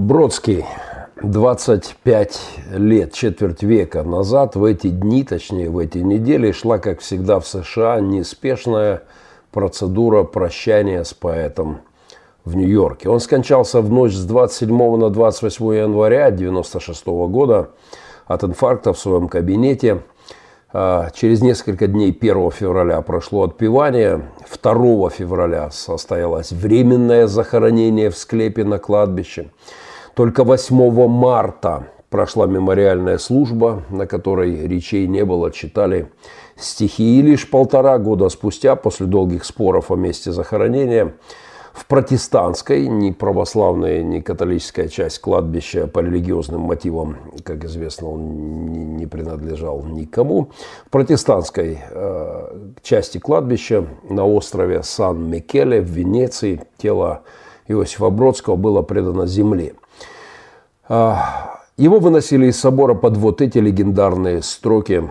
Бродский 25 лет, четверть века назад, в эти дни, точнее в эти недели, шла, как всегда в США, неспешная процедура прощания с поэтом в Нью-Йорке. Он скончался в ночь с 27 на 28 января 1996 года от инфаркта в своем кабинете. А, через несколько дней 1 февраля прошло отпевание, 2 февраля состоялось временное захоронение в склепе на кладбище – только 8 марта прошла мемориальная служба, на которой речей не было, читали стихи. И лишь полтора года спустя, после долгих споров о месте захоронения, в протестантской, не православная, не католическая часть кладбища по религиозным мотивам, как известно, он не принадлежал никому. В протестантской э, части кладбища на острове Сан-Микеле в Венеции тело Иосифа Бродского было предано земле. А, его выносили из собора под вот эти легендарные строки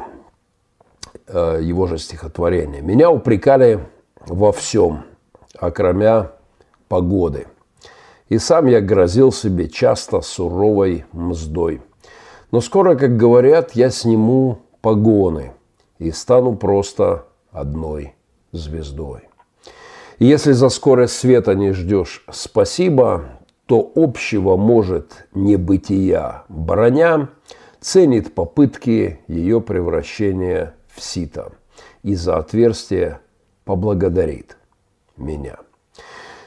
э, его же стихотворения. «Меня упрекали во всем, окромя погоды. И сам я грозил себе часто суровой мздой. Но скоро, как говорят, я сниму погоны и стану просто одной звездой. И если за скорость света не ждешь спасибо, то общего может не бытия. Броня ценит попытки ее превращения в сито и за отверстие поблагодарит меня.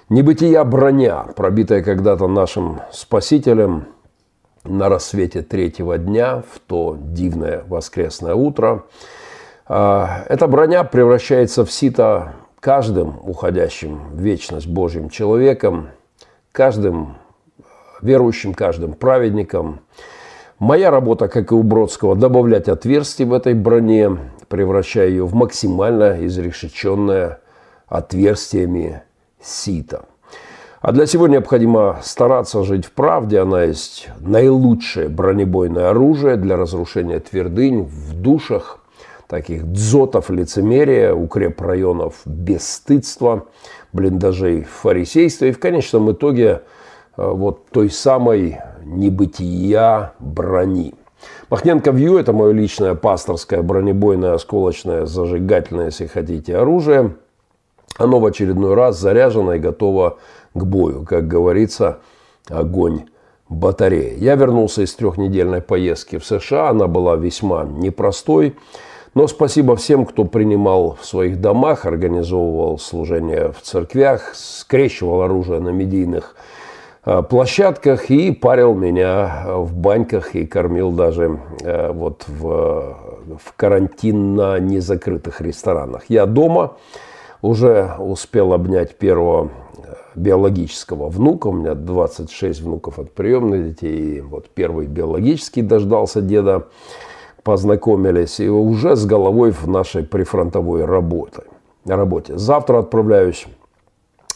Небытия броня, пробитая когда-то нашим спасителем на рассвете третьего дня, в то дивное воскресное утро, а, эта броня превращается в сито каждым уходящим в вечность Божьим человеком – каждым верующим, каждым праведником. Моя работа, как и у Бродского, добавлять отверстий в этой броне, превращая ее в максимально изрешеченное отверстиями сито. А для всего необходимо стараться жить в правде. Она есть наилучшее бронебойное оружие для разрушения твердынь в душах таких дзотов лицемерия, укрепрайонов бесстыдства, блиндажей фарисейства и в конечном итоге э, вот той самой небытия брони. Махненко Вью – это мое личное пасторское бронебойное осколочное зажигательное, если хотите, оружие. Оно в очередной раз заряжено и готово к бою. Как говорится, огонь батареи. Я вернулся из трехнедельной поездки в США. Она была весьма непростой. Но спасибо всем, кто принимал в своих домах, организовывал служение в церквях, скрещивал оружие на медийных э, площадках и парил меня в баньках и кормил даже э, вот в, в карантинно незакрытых ресторанах. Я дома уже успел обнять первого биологического внука. У меня 26 внуков от приемных детей. И вот первый биологический дождался деда познакомились и уже с головой в нашей прифронтовой работе. работе. Завтра отправляюсь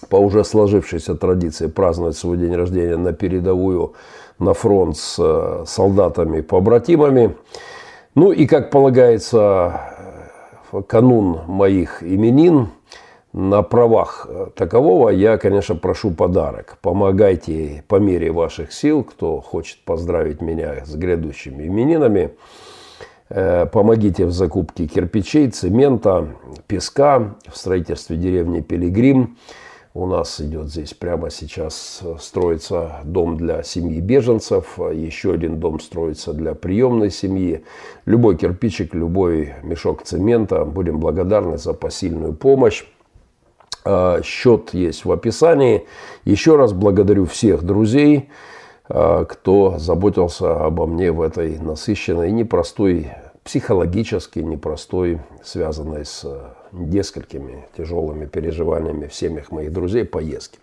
по уже сложившейся традиции праздновать свой день рождения на передовую, на фронт с э, солдатами-побратимами. Ну и, как полагается, в канун моих именин, на правах такового я, конечно, прошу подарок. Помогайте по мере ваших сил, кто хочет поздравить меня с грядущими именинами. Э, помогите в закупке кирпичей, цемента, песка в строительстве деревни Пилигрим. У нас идет здесь прямо сейчас строится дом для семьи беженцев, еще один дом строится для приемной семьи. Любой кирпичик, любой мешок цемента, будем благодарны за посильную помощь. Э, счет есть в описании. Еще раз благодарю всех друзей, кто заботился обо мне в этой насыщенной, непростой, психологически непростой, связанной с э, несколькими тяжелыми переживаниями в семьях моих друзей поездки.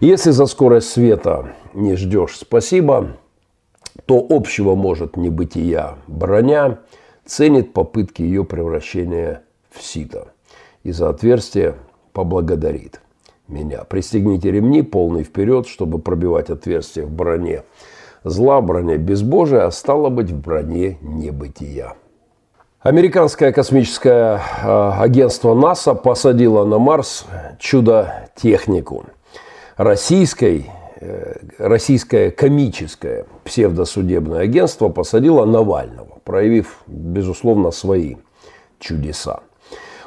Если за скорость света не ждешь спасибо, то общего может не быть и я. Броня ценит попытки ее превращения в сито и за отверстие поблагодарит меня. Пристегните ремни полный вперед, чтобы пробивать отверстие в броне. Зла броня безбожия, а стало быть в броне небытия. Американское космическое а, агентство НАСА посадило на Марс чудо-технику. Российской э, российское комическое псевдосудебное агентство посадило Навального, проявив, безусловно, свои чудеса.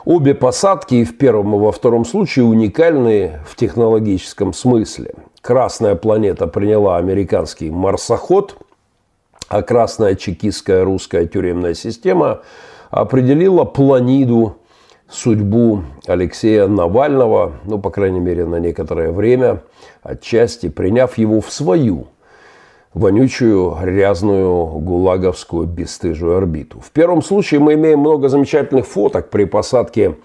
Обе посадки и в первом, и во втором случае уникальны в технологическом смысле. Красная планета приняла американский марсоход, а красная чекистская русская тюремная система определила планиду судьбу Алексея Навального, ну, по крайней мере, на некоторое время, отчасти приняв его в свою вонючую, грязную, гулаговскую, бесстыжую орбиту. В первом случае мы имеем много замечательных фоток при посадке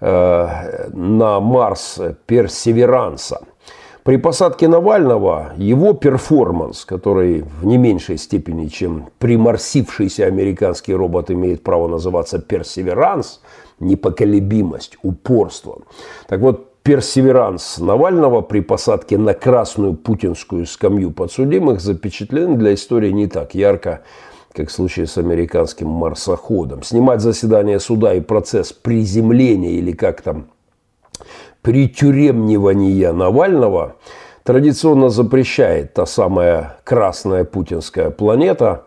э, на Марс Персеверанса. При посадке Навального его перформанс, который в не меньшей степени, чем приморсившийся американский робот имеет право называться персеверанс, непоколебимость, упорство. Так вот, персеверанс Навального при посадке на красную путинскую скамью подсудимых запечатлен для истории не так ярко, как в случае с американским марсоходом. Снимать заседание суда и процесс приземления или как там притюремнивания Навального традиционно запрещает та самая красная путинская планета,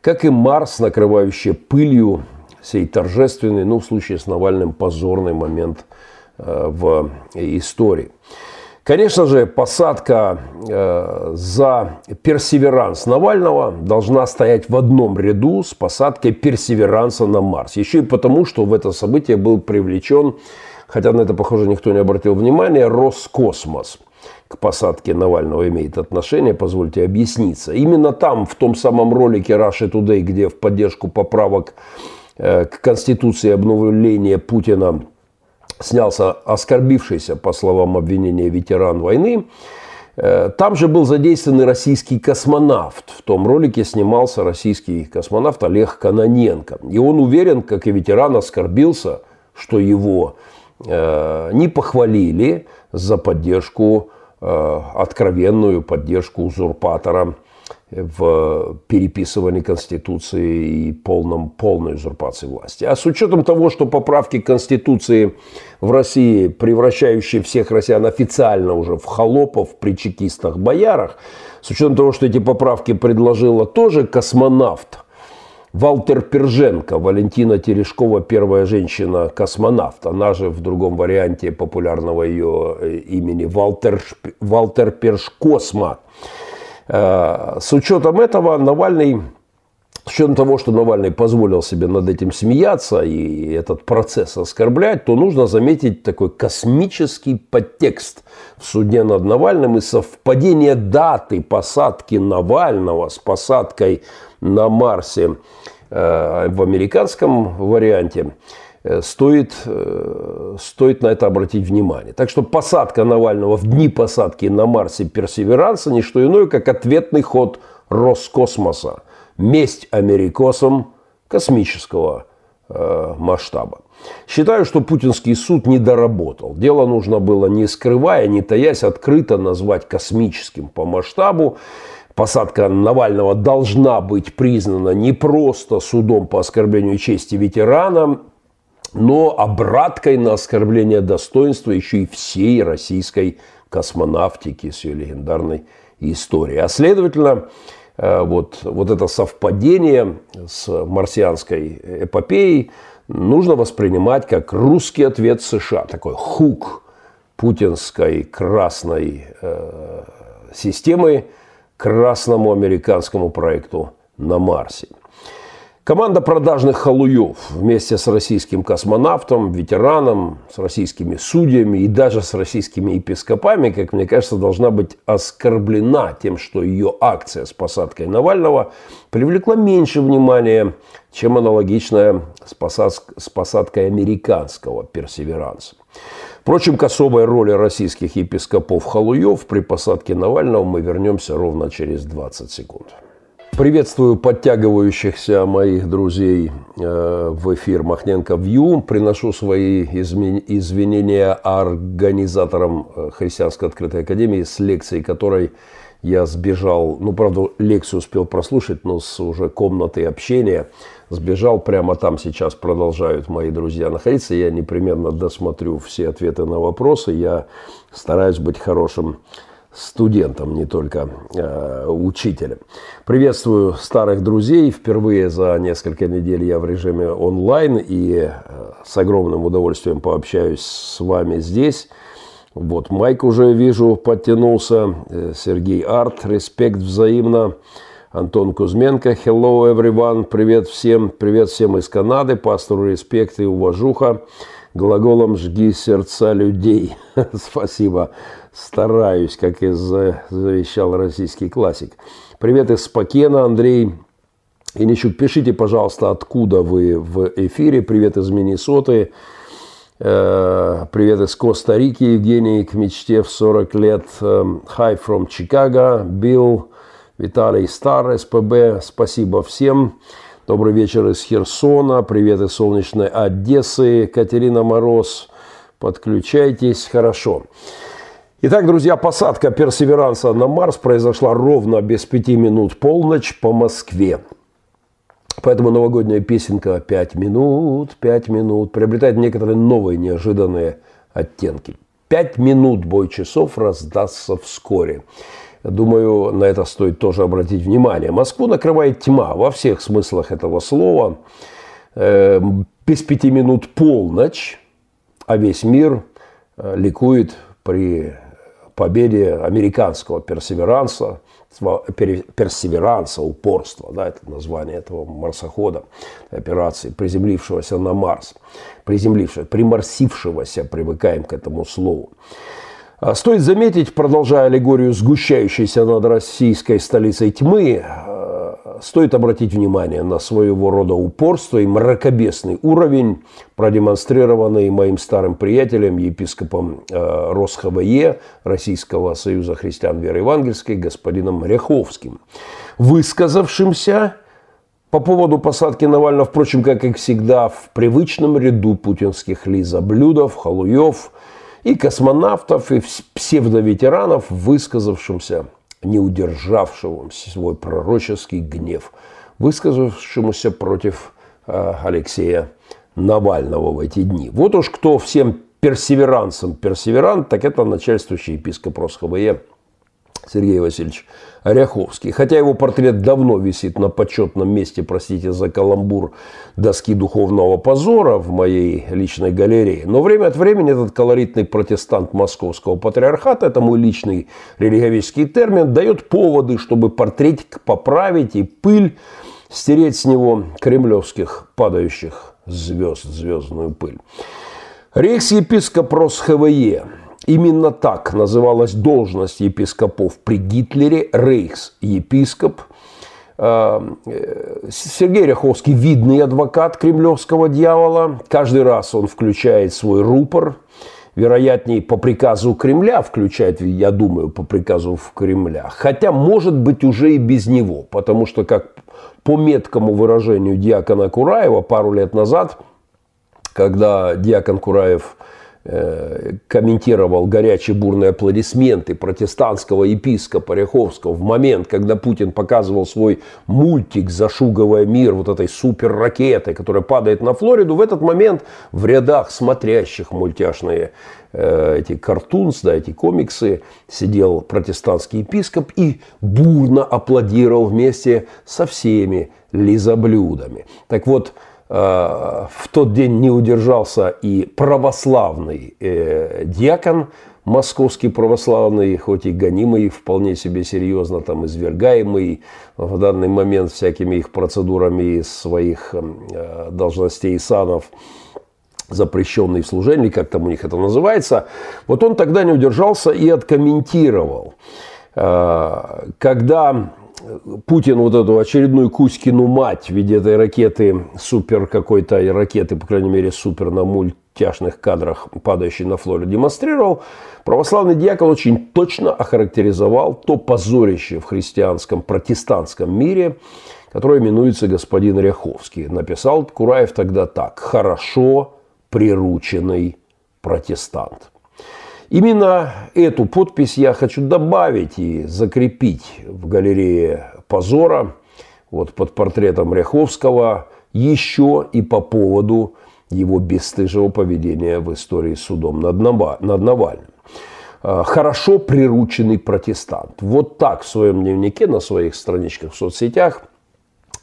как и Марс, накрывающий пылью сей торжественный, ну, в случае с Навальным, позорный момент в истории. Конечно же, посадка э, за персеверанс Навального должна стоять в одном ряду с посадкой персеверанса на Марс. Еще и потому, что в это событие был привлечен, хотя на это, похоже, никто не обратил внимания, Роскосмос к посадке Навального имеет отношение, позвольте объясниться. Именно там, в том самом ролике Russia Today, где в поддержку поправок Э, к Конституции обновления Путина снялся оскорбившийся, по словам обвинения, ветеран войны. Э, там же был задействован российский космонавт. В том ролике снимался российский космонавт Олег Каноненко. И он уверен, как и ветеран, оскорбился, что его э, не похвалили за поддержку, откровенную поддержку узурпатора в переписывании Конституции и полном, полной узурпации власти. А с учетом того, что поправки Конституции в России, превращающие всех россиян официально уже в холопов, при чекистах, боярах, с учетом того, что эти поправки предложила тоже космонавт, Валтер Перженко, Валентина Терешкова, первая женщина-космонавт. Она же в другом варианте популярного ее э, имени Валтер, Валтер Першкосма. Э, с учетом этого Навальный, с учетом того, что Навальный позволил себе над этим смеяться и этот процесс оскорблять, то нужно заметить такой космический подтекст в суде над Навальным и совпадение даты посадки Навального с посадкой на Марсе э, в американском варианте – стоит, э, стоит на это обратить внимание. Так что посадка Навального в дни посадки на Марсе Персеверанса не что иное, как ответный ход Роскосмоса. Месть америкосам космического э, масштаба. Считаю, что путинский суд не доработал. Дело нужно было не скрывая, не таясь, открыто назвать космическим по масштабу. Посадка Навального должна быть признана не просто судом по оскорблению чести ветерана, но обраткой на оскорбление достоинства еще и всей российской космонавтики с ее легендарной историей. А следовательно, э, вот, вот это совпадение с марсианской эпопеей нужно воспринимать как русский ответ США, такой хук путинской красной э, системы красному американскому проекту на Марсе. Команда продажных халуев вместе с российским космонавтом, ветераном, с российскими судьями и даже с российскими епископами, как мне кажется, должна быть оскорблена тем, что ее акция с посадкой Навального привлекла меньше внимания, чем аналогичная с посадкой американского персеверанса. Впрочем, к особой роли российских епископов-халуев при посадке Навального мы вернемся ровно через 20 секунд. Приветствую подтягивающихся моих друзей э, в эфир Махненко Вью. Приношу свои извинения организаторам э, Христианской открытой академии, с лекцией которой я сбежал. Ну, правда, лекцию успел прослушать, но с уже комнаты общения сбежал. Прямо там сейчас продолжают мои друзья находиться. Я непременно досмотрю все ответы на вопросы. Я стараюсь быть хорошим студентом, не только э, учителем. Приветствую старых друзей. Впервые за несколько недель я в режиме онлайн и э, с огромным удовольствием пообщаюсь с вами здесь. Вот Майк уже вижу подтянулся, э, Сергей Арт, респект взаимно. Антон Кузьменко, hello everyone, привет всем, привет всем из Канады, пастору респект и уважуха, глаголом жги сердца людей. Спасибо, стараюсь, как и завещал российский классик. Привет из Спокена, Андрей Иничук, пишите, пожалуйста, откуда вы в эфире, привет из Миннесоты, э, Привет из Коста-Рики, Евгений, к мечте в 40 лет. Эм, hi from Chicago, Bill, Виталий Стар, СПБ, спасибо всем. Добрый вечер из Херсона, привет из солнечной Одессы, Катерина Мороз, подключайтесь, хорошо. Итак, друзья, посадка Персеверанса на Марс произошла ровно без пяти минут полночь по Москве. Поэтому новогодняя песенка «Пять минут, пять минут» приобретает некоторые новые неожиданные оттенки. Пять минут бой часов раздастся вскоре. Думаю, на это стоит тоже обратить внимание. Москву накрывает тьма во всех смыслах этого слова. Э, без пяти минут полночь, а весь мир э, ликует при победе американского персеверанса, персеверанса, упорства, да, это название этого марсохода, операции, приземлившегося на Марс, приземлившегося, приморсившегося, привыкаем к этому слову. А стоит заметить, продолжая аллегорию сгущающейся над российской столицей тьмы, э, стоит обратить внимание на своего рода упорство и мракобесный уровень, продемонстрированный моим старым приятелем, епископом э, РосХВЕ, Российского Союза Христиан Веры Евангельской, господином Ряховским, высказавшимся по поводу посадки Навального, впрочем, как и всегда, в привычном ряду путинских лизоблюдов, халуев – и космонавтов, и псевдоветеранов, высказавшимся, не удержавшим свой пророческий гнев, высказавшемуся против э, Алексея Навального в эти дни. Вот уж кто всем персеверансом персеверант, так это начальствующий епископ РосХВЕ Сергей Васильевич Оряховский. Хотя его портрет давно висит на почетном месте, простите за каламбур, доски духовного позора в моей личной галерее. Но время от времени этот колоритный протестант московского патриархата, это мой личный религиоведческий термин, дает поводы, чтобы портретик поправить и пыль стереть с него кремлевских падающих звезд, звездную пыль. Рейхс-епископ РосХВЕ Именно так называлась должность епископов при Гитлере, рейхс-епископ. Э, Сергей Ряховский – видный адвокат кремлевского дьявола. Каждый раз он включает свой рупор. Вероятнее, по приказу Кремля включает, я думаю, по приказу Кремля. Хотя, может быть, уже и без него. Потому что, как по меткому выражению диакона Кураева пару лет назад, когда диакон Кураев – комментировал горячие бурные аплодисменты протестантского епископа Ряховского в момент, когда Путин показывал свой мультик, зашугивая мир вот этой суперракетой, которая падает на Флориду, в этот момент в рядах смотрящих мультяшные э, эти картунс, да, эти комиксы, сидел протестантский епископ и бурно аплодировал вместе со всеми лизоблюдами. Так вот, Э, в тот день не удержался и православный э, диакон, московский православный, хоть и гонимый, вполне себе серьезно там извергаемый в данный момент всякими их процедурами своих э, должностей и санов, запрещенный в служении, как там у них это называется, вот он тогда не удержался и откомментировал. Когда Путин вот эту очередную Кузькину мать в виде этой ракеты, супер какой-то ракеты, по крайней мере, супер на мультяшных кадрах, падающей на Флориду, демонстрировал, православный диакон очень точно охарактеризовал то позорище в христианском, протестантском мире, которое именуется господин Ряховский. Написал Кураев тогда так. «Хорошо прирученный протестант». Именно эту подпись я хочу добавить и закрепить в галерее позора, вот под портретом Ряховского, еще и по поводу его бесстыжего поведения в истории с судом над Навальным. э, хорошо прирученный протестант. Вот так в своем дневнике, на своих страничках в соцсетях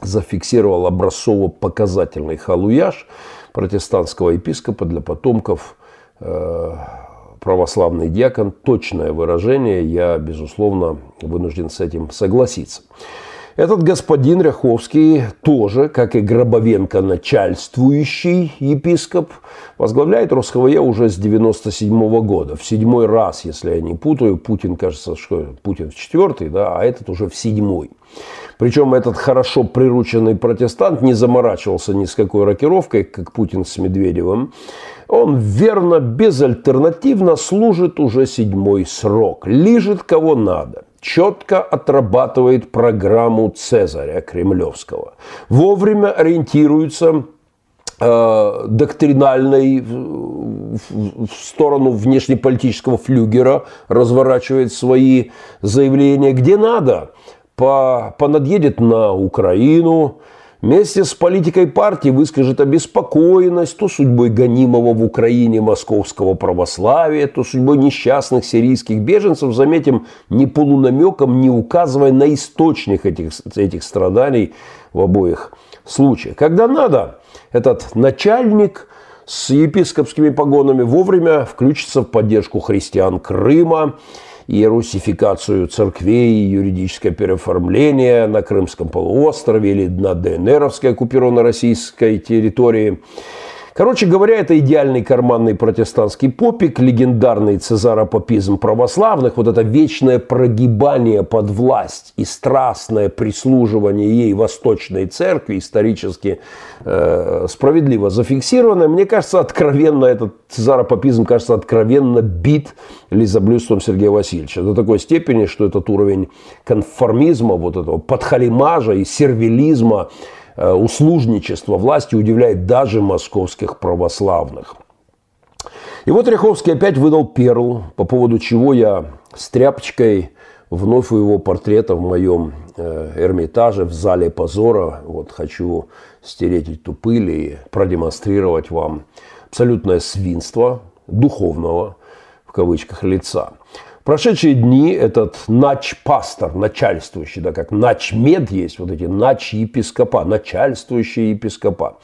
зафиксировал образцово-показательный халуяж протестантского епископа для потомков э, православный диакон. Точное выражение, я, безусловно, вынужден с этим согласиться. Этот господин Ряховский тоже, как и Гробовенко, начальствующий епископ, возглавляет РосХВЕ уже с 97 года. В седьмой раз, если я не путаю, Путин, кажется, что Путин в четвертый, да, а этот уже в седьмой. Причем этот хорошо прирученный протестант не заморачивался ни с какой рокировкой, как Путин с Медведевым. Он верно, безальтернативно служит уже седьмой срок. Лежит кого надо четко отрабатывает программу Цезаря Кремлевского. Вовремя ориентируется э, доктринальной в, сторону внешнеполитического флюгера, разворачивает свои заявления где надо. По, понадъедет на Украину, Вместе с политикой партии выскажет обеспокоенность то судьбой гонимого в Украине московского православия, то судьбой несчастных сирийских беженцев, заметим, ни полунамеком, не указывая на источник этих, этих страданий в обоих случаях. Когда надо, этот начальник с епископскими погонами вовремя включится в поддержку христиан Крыма, и русификацию церквей, юридическое переоформление на Крымском полуострове или на ДНРовской оккупированной российской территории – Короче говоря, это идеальный карманный протестантский попик, легендарный цезаропопизм православных, вот это вечное прогибание под власть и страстное прислуживание ей Восточной Церкви, исторически э, справедливо зафиксированное, мне кажется, откровенно, этот цезаропопизм, кажется, откровенно бит лизоблюдством Сергея Васильевича. До такой степени, что этот уровень конформизма, вот этого подхалимажа и сервилизма, услужничество власти удивляет даже московских православных. И вот Ряховский опять выдал перл, по поводу чего я с тряпочкой вновь у его портрета в моем э, Эрмитаже в зале позора. Вот хочу стереть эту пыль и продемонстрировать вам абсолютное свинство духовного, в кавычках, лица прошедшие дни этот нач-пастор, начальствующий, да, как нач-мед есть, вот эти нач-епископа, начальствующие епископа.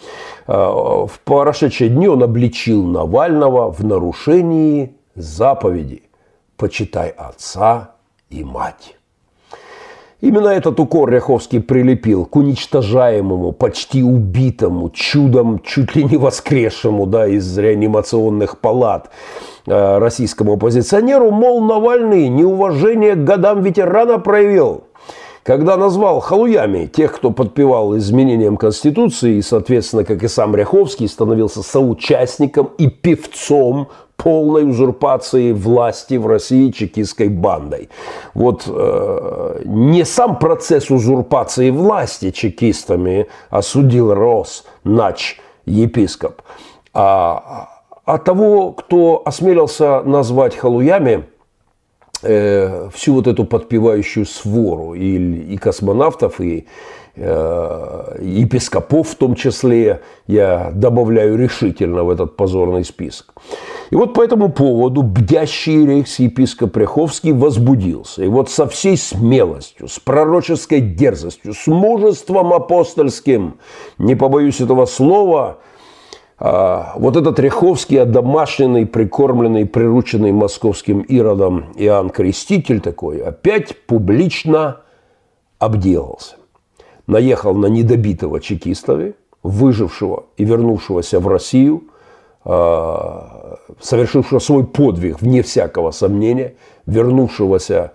А, в прошедшие дни он обличил Навального в нарушении заповеди «Почитай отца и мать». Именно этот укор Ряховский прилепил к уничтожаемому, почти убитому, чудом чуть ли не воскресшему да, из реанимационных палат Э, российскому оппозиционеру, мол, Навальный неуважение к годам ветерана проявил, когда назвал халуями тех, кто подпевал изменениям Конституции и, соответственно, как и сам Ряховский, становился соучастником и певцом полной узурпации власти в России чекистской бандой. Вот э, не сам процесс узурпации власти чекистами осудил Рос, Нач, епископ, а а того, кто осмелился назвать халуями э, всю вот эту подпевающую свору и, и космонавтов, и э, епископов в том числе, я добавляю решительно в этот позорный список. И вот по этому поводу бдящий рейхс-епископ Пряховский возбудился. И вот со всей смелостью, с пророческой дерзостью, с мужеством апостольским, не побоюсь этого слова – вот этот Ряховский, одомашненный, прикормленный, прирученный московским иродом Иоанн Креститель такой, опять публично обделался. Наехал на недобитого чекистове, выжившего и вернувшегося в Россию, а, совершившего свой подвиг, вне всякого сомнения, вернувшегося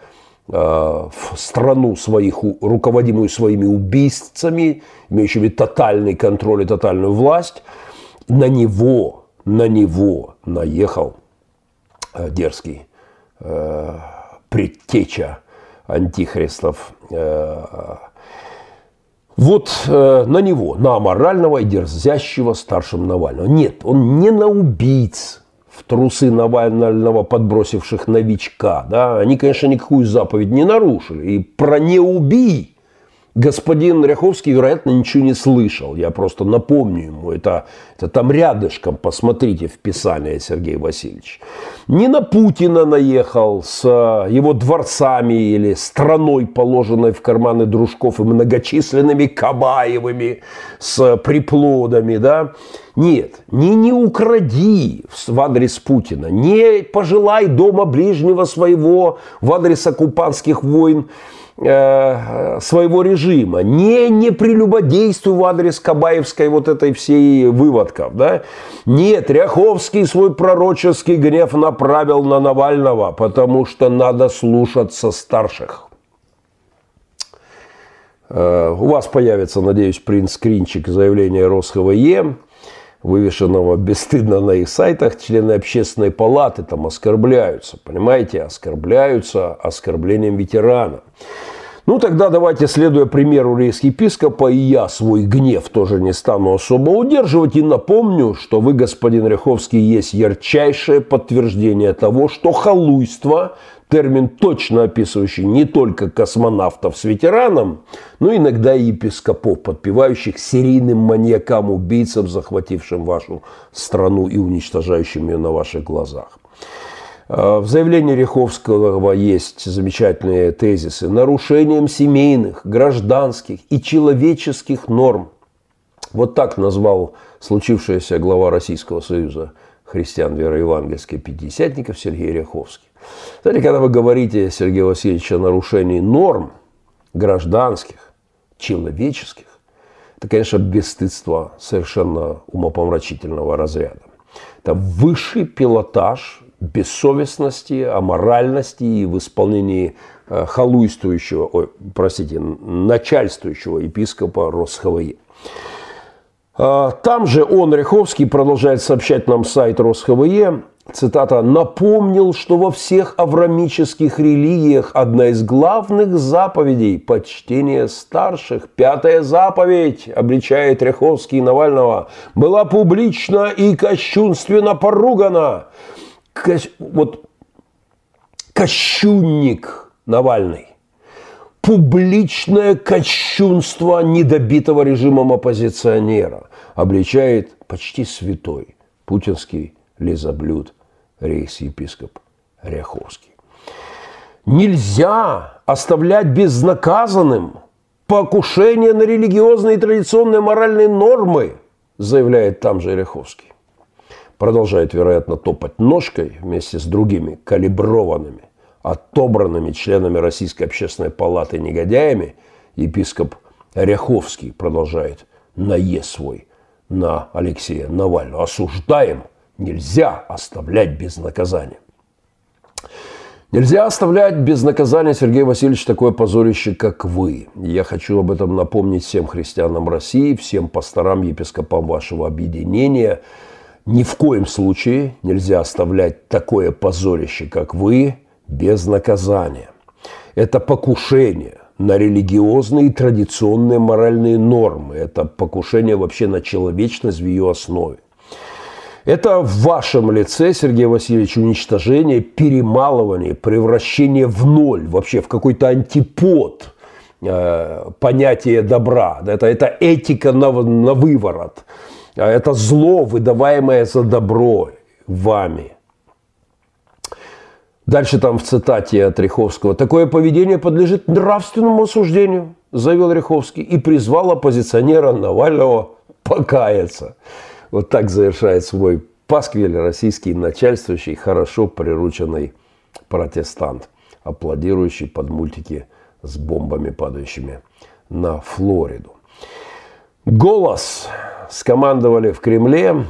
а, в страну своих, руководимую своими убийцами, имеющими тотальный контроль и тотальную власть – на него, на него наехал э, дерзкий э, предтеча антихристов. Э, вот э, на него, на морального и дерзящего старшим Навального. Нет, он не на убийц, в трусы Навального подбросивших новичка. Да? Они, конечно, никакую заповедь не нарушили. И про «не убий» Господин Ряховский, вероятно, ничего не слышал. Я просто напомню ему. Это, это там рядышком, посмотрите в Писание, Сергей Васильевич. Не на Путина наехал с его дворцами или страной, положенной в карманы дружков и многочисленными Кабаевыми с приплодами, да. Нет, не не укради в адрес Путина, не пожелай дома ближнего своего в адрес оккупантских войн Э, своего режима, не, не прелюбодействуй в адрес Кабаевской вот этой всей выводков. Да? Нет, Ряховский свой пророческий гнев направил на Навального, потому что надо слушаться старших. Э, у вас появится, надеюсь, принт-скринчик заявления РосХВЕ вывешенного бесстыдно на их сайтах, члены общественной палаты там оскорбляются, понимаете, оскорбляются оскорблением ветерана. Ну тогда давайте, следуя примеру рейс-епископа, и я свой гнев тоже не стану особо удерживать и напомню, что вы, господин Ряховский, есть ярчайшее подтверждение того, что халуйство термин, точно описывающий не только космонавтов с ветераном, но иногда и епископов, подпевающих серийным маньякам-убийцам, захватившим вашу страну и уничтожающим ее на ваших глазах. А, в заявлении Риховского есть замечательные тезисы. Нарушением семейных, гражданских и человеческих норм. Вот так назвал случившееся глава Российского Союза христиан вероевангельских пятидесятников Сергей Ряховский. Знаете, когда вы говорите, Сергей Васильевич, о нарушении норм гражданских, человеческих, это, конечно, бесстыдство совершенно умопомрачительного разряда. Это высший пилотаж бессовестности, аморальности и в исполнении э, халуйствующего, ой, простите, начальствующего епископа Росхве. А, там же он, Ряховский, продолжает сообщать нам сайт РосХВЕ, цитата, «напомнил, что во всех аврамических религиях одна из главных заповедей – почтение старших. Пятая заповедь, обличает Ряховский Навального, была публично и кощунственно поругана. Кощ... Вот кощунник Навальный публичное кощунство недобитого режимом оппозиционера обличает почти святой путинский лизоблюд рейс-епископ Ряховский. Нельзя оставлять безнаказанным покушение на религиозные и традиционные моральные нормы, заявляет там же Ряховский. Продолжает, вероятно, топать ножкой вместе с другими калиброванными отобранными членами Российской общественной палаты негодяями, епископ Ряховский продолжает наезд свой на Алексея Навального. Осуждаем, нельзя оставлять без наказания. Нельзя оставлять без наказания, Сергей Васильевич, такое позорище, как вы. Я хочу об этом напомнить всем христианам России, всем пасторам, епископам вашего объединения. Ни в коем случае нельзя оставлять такое позорище, как вы, без наказания. Это покушение на религиозные и традиционные моральные нормы. Это покушение вообще на человечность в ее основе. Это в вашем лице, Сергей Васильевич, уничтожение, перемалывание, превращение в ноль, вообще в какой-то антипод э, понятия добра. Это, это этика на, на выворот. Это зло, выдаваемое за добро вами – Дальше там в цитате от Риховского. «Такое поведение подлежит нравственному осуждению», заявил Риховский, и призвал оппозиционера Навального покаяться. Вот так завершает свой пасквиль российский начальствующий, хорошо прирученный протестант, аплодирующий под мультики с бомбами, падающими на Флориду. Голос скомандовали в Кремле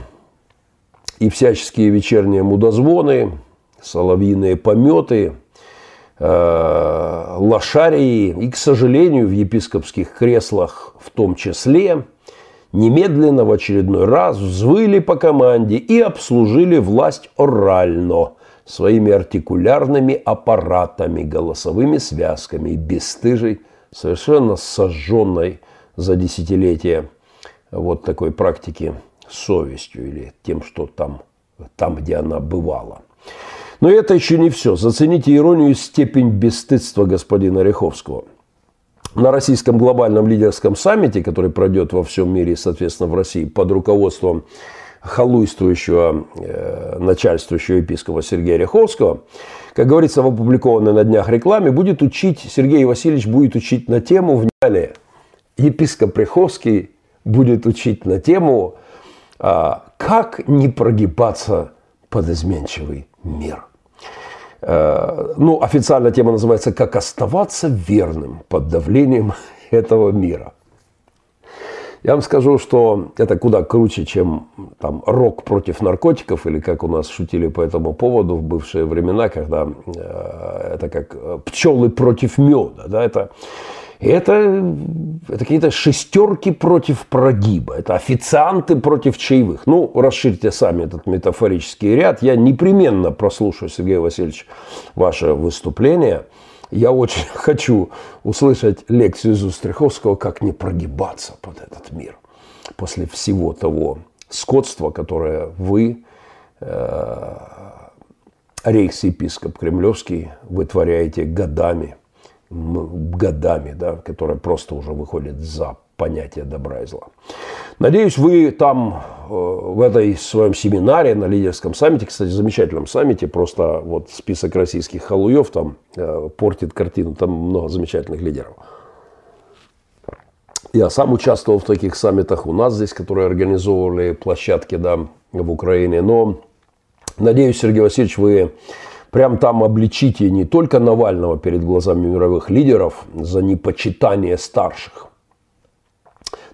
и всяческие вечерние мудозвоны – соловьиные пометы, э, лошарии и, к сожалению, в епископских креслах в том числе, немедленно в очередной раз взвыли по команде и обслужили власть орально своими артикулярными аппаратами, голосовыми связками бесстыжей, совершенно сожженной за десятилетия вот такой практики совестью или тем, что там, там где она бывала. Но это еще не все. Зацените иронию и степень бесстыдства господина Ряховского. На российском глобальном лидерском саммите, который пройдет во всем мире, соответственно, в России, под руководством халуйствующего, э, начальствующего епископа Сергея Ряховского, как говорится в опубликованной на днях рекламе, будет учить, Сергей Васильевич будет учить на тему, внимание, епископ Ряховский будет учить на тему, а, как не прогибаться под изменчивый мир. Э, ну, официальная тема называется «Как оставаться верным под давлением этого мира». Я вам скажу, что это куда круче, чем там рок против наркотиков, или как у нас шутили по этому поводу в бывшие времена, когда э, это как э, пчелы против меда. Да, это это, это какие-то шестерки против прогиба, это официанты против чаевых. Ну, расширьте сами этот метафорический ряд. Я непременно прослушаю, Сергей Васильевич, ваше выступление. Я очень хочу услышать лекцию из как не прогибаться под этот мир. После всего того скотства, которое вы, э, рейхс-епископ Кремлевский, вытворяете годами – годами, да, которая просто уже выходит за понятие добра и зла. Надеюсь, вы там э, в этой своем семинаре на лидерском саммите, кстати, замечательном саммите, просто вот список российских халуев там э, портит картину, там много замечательных лидеров. Я сам участвовал в таких саммитах у нас здесь, которые организовывали площадки да, в Украине. Но надеюсь, Сергей Васильевич, вы прям там обличите не только Навального перед глазами мировых лидеров за непочитание старших,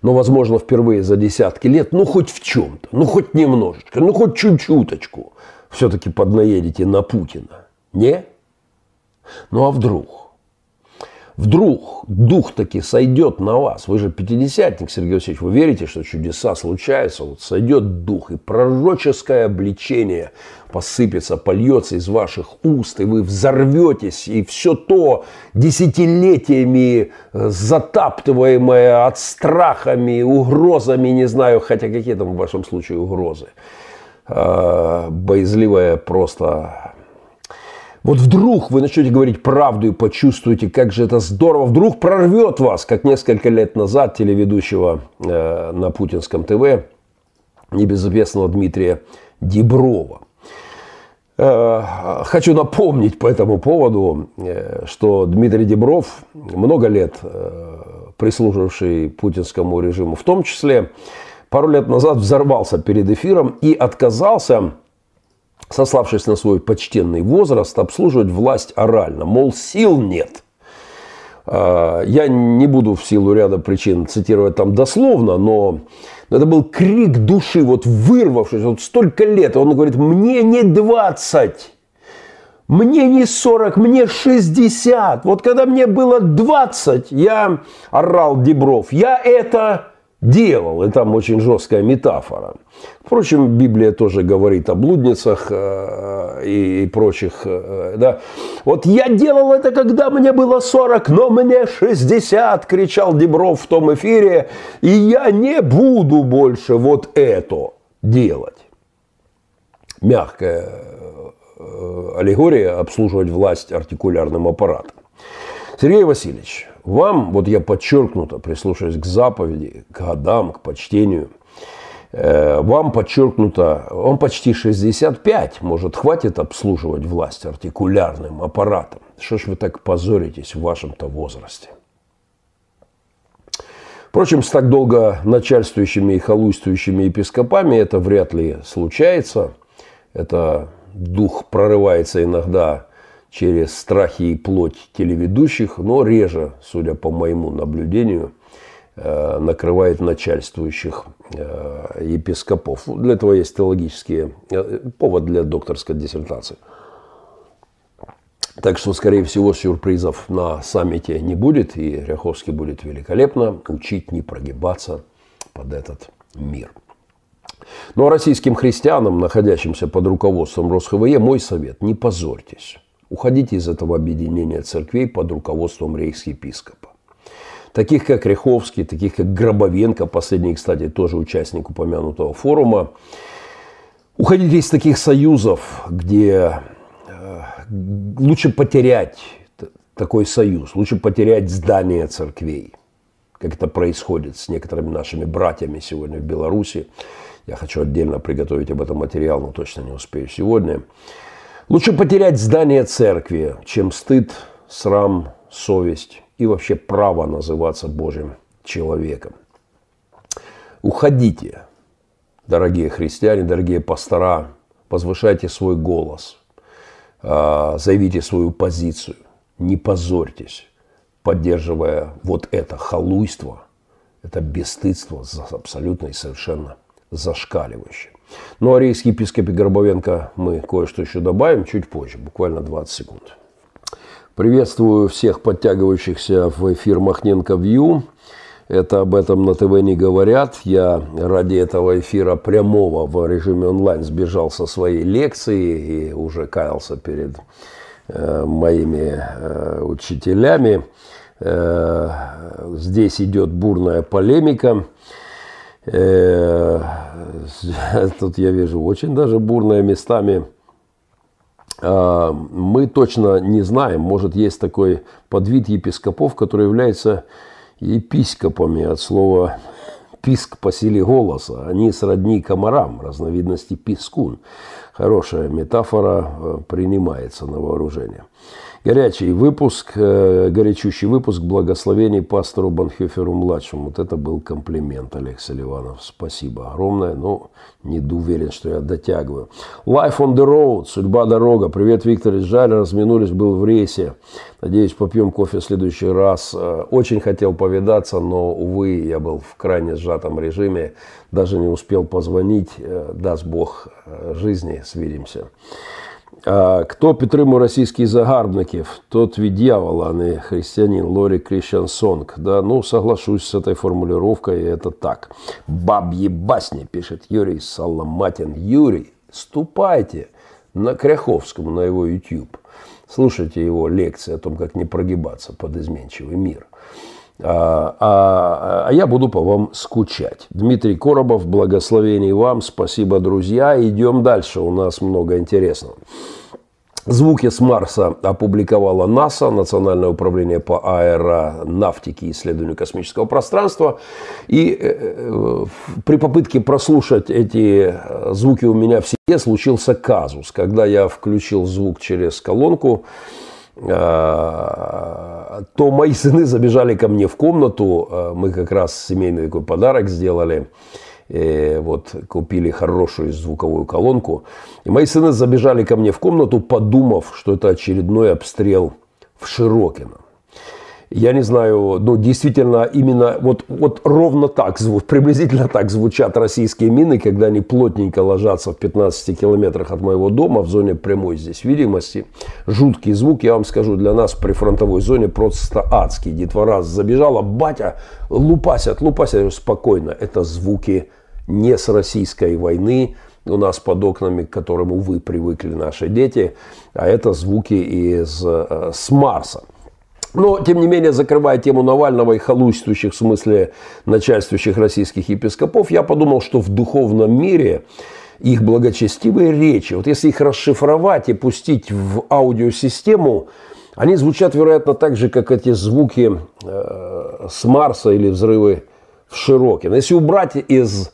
но, возможно, впервые за десятки лет, ну, хоть в чем-то, ну, хоть немножечко, ну, хоть чуть-чуточку, все-таки поднаедете на Путина. Не? Ну, а вдруг? Вдруг дух таки сойдет на вас, вы же пятидесятник, Сергей Васильевич, вы верите, что чудеса случаются, вот сойдет дух, и пророческое обличение посыпется, польется из ваших уст, и вы взорветесь, и все то десятилетиями э, затаптываемое от страхами, угрозами, не знаю, хотя какие там в вашем случае угрозы, э, боязливое просто вот вдруг вы начнете говорить правду и почувствуете, как же это здорово, вдруг прорвет вас, как несколько лет назад телеведущего э, на путинском ТВ, небезызвестного Дмитрия Деброва. Э, хочу напомнить по этому поводу, э, что Дмитрий Дебров, много лет э, прислуживший путинскому режиму, в том числе пару лет назад взорвался перед эфиром и отказался сославшись на свой почтенный возраст, обслуживать власть орально. Мол, сил нет. А, я не буду в силу ряда причин цитировать там дословно, но это был крик души, вот вырвавшись, вот столько лет. Он говорит, мне не 20, мне не 40, мне 60. Вот когда мне было 20, я орал Дебров, я это делал. И там очень жесткая метафора. Впрочем, Библия тоже говорит о блудницах э, и, прочих. Э, да. Вот я делал это, когда мне было 40, но мне 60, кричал Дебров в том эфире, и я не буду больше вот это делать. Мягкая э, аллегория обслуживать власть артикулярным аппаратом. Сергей Васильевич, вам, вот я подчеркнуто прислушаюсь к заповеди, к годам, к почтению, э, вам подчеркнуто, он почти 65, может, хватит обслуживать власть артикулярным аппаратом. Что ж вы так позоритесь в вашем-то возрасте? Впрочем, с так долго начальствующими и халуйствующими епископами это вряд ли случается. Это дух прорывается иногда через страхи и плоть телеведущих, но реже, судя по моему наблюдению, э, накрывает начальствующих э, епископов. Для этого есть теологический э, повод для докторской диссертации. Так что, скорее всего, сюрпризов на саммите не будет, и Ряховский будет великолепно учить не прогибаться под этот мир. Ну а российским христианам, находящимся под руководством РосХВЕ, мой совет – не позорьтесь. Уходите из этого объединения церквей под руководством рейхс-епископа. Таких как Ряховский, таких как Гробовенко, последний, кстати, тоже участник упомянутого форума. Уходите из таких союзов, где э, лучше потерять такой союз. Лучше потерять здание церквей, как это происходит с некоторыми нашими братьями сегодня в Беларуси. Я хочу отдельно приготовить об этом материал, но точно не успею сегодня. Лучше потерять здание церкви, чем стыд, срам, совесть и вообще право называться Божьим человеком. Уходите, дорогие христиане, дорогие пастора, возвышайте свой голос, а, заявите свою позицию, не позорьтесь, поддерживая вот это халуйство, это бесстыдство абсолютно и совершенно зашкаливающее. Ну, а рейский епископе Горбовенко мы кое-что еще добавим чуть позже, буквально 20 секунд. Приветствую всех подтягивающихся в эфир Махненко Вью. Это об этом на ТВ не говорят. Я ради этого эфира прямого в режиме онлайн сбежал со своей лекции и уже каялся перед э, моими э, учителями. Э, здесь идет бурная полемика. Э, тут я вижу очень даже бурная местами. А, мы точно не знаем, может есть такой подвид епископов, который является епископами от слова писк по силе голоса. Они сродни комарам, разновидности пискун. Хорошая метафора э, принимается на вооружение. Горячий выпуск, э, горячущий выпуск благословений пастору Банхёферу-младшему. Вот это был комплимент, Олег Селиванов. Спасибо огромное. Но не уверен, что я дотягиваю. Life on the road. Судьба дорога. Привет, Виктор. Жаль, разминулись, был в рейсе. Надеюсь, попьем кофе в следующий раз. Э, очень хотел повидаться, но, увы, я был в крайне сжатом режиме. Даже не успел позвонить. Э, даст Бог жизни, свидимся. Хто підтримує російських загарбників, тот від дьявола, а не христианин Лори Кришан Сонг. Да, ну, соглашусь с этой формулировкой, это так. Бабьи басни, пишет Юрий Соломатин. Юрий, ступайте на Кряховскому, на его YouTube. Слушайте его лекции о том, как не прогибаться под изменчивый мир. А, а, а я буду по вам скучать. Дмитрий Коробов, благословений вам, спасибо, друзья. Идем дальше, у нас много интересного. Звуки с Марса опубликовала НАСА, Национальное управление по аэронавтике и исследованию космического пространства. И э, э, при попытке прослушать эти звуки у меня в сети случился казус. Когда я включил звук через колонку, то мои сыны забежали ко мне в комнату. А, мы как раз семейный такой подарок сделали. И вот купили хорошую звуковую колонку. И мои сыны забежали ко мне в комнату, подумав, что это очередной обстрел в Широкино я не знаю, ну, действительно, именно вот, вот ровно так, приблизительно так звучат российские мины, когда они плотненько ложатся в 15 километрах от моего дома в зоне прямой здесь видимости. Жуткий звук, я вам скажу, для нас при фронтовой зоне просто адский. Детвора забежала, батя, лупасят, лупасят, спокойно. Это звуки не с российской войны, у нас под окнами, к которым, увы, привыкли наши дети, а это звуки из, э, с Марса. Но, тем не менее, закрывая тему Навального и халуйствующих, в смысле начальствующих российских епископов, я подумал, что в духовном мире их благочестивые речи, вот если их расшифровать и пустить в аудиосистему, они звучат, вероятно, так же, как эти звуки э, с Марса или взрывы в Широке. Но если убрать из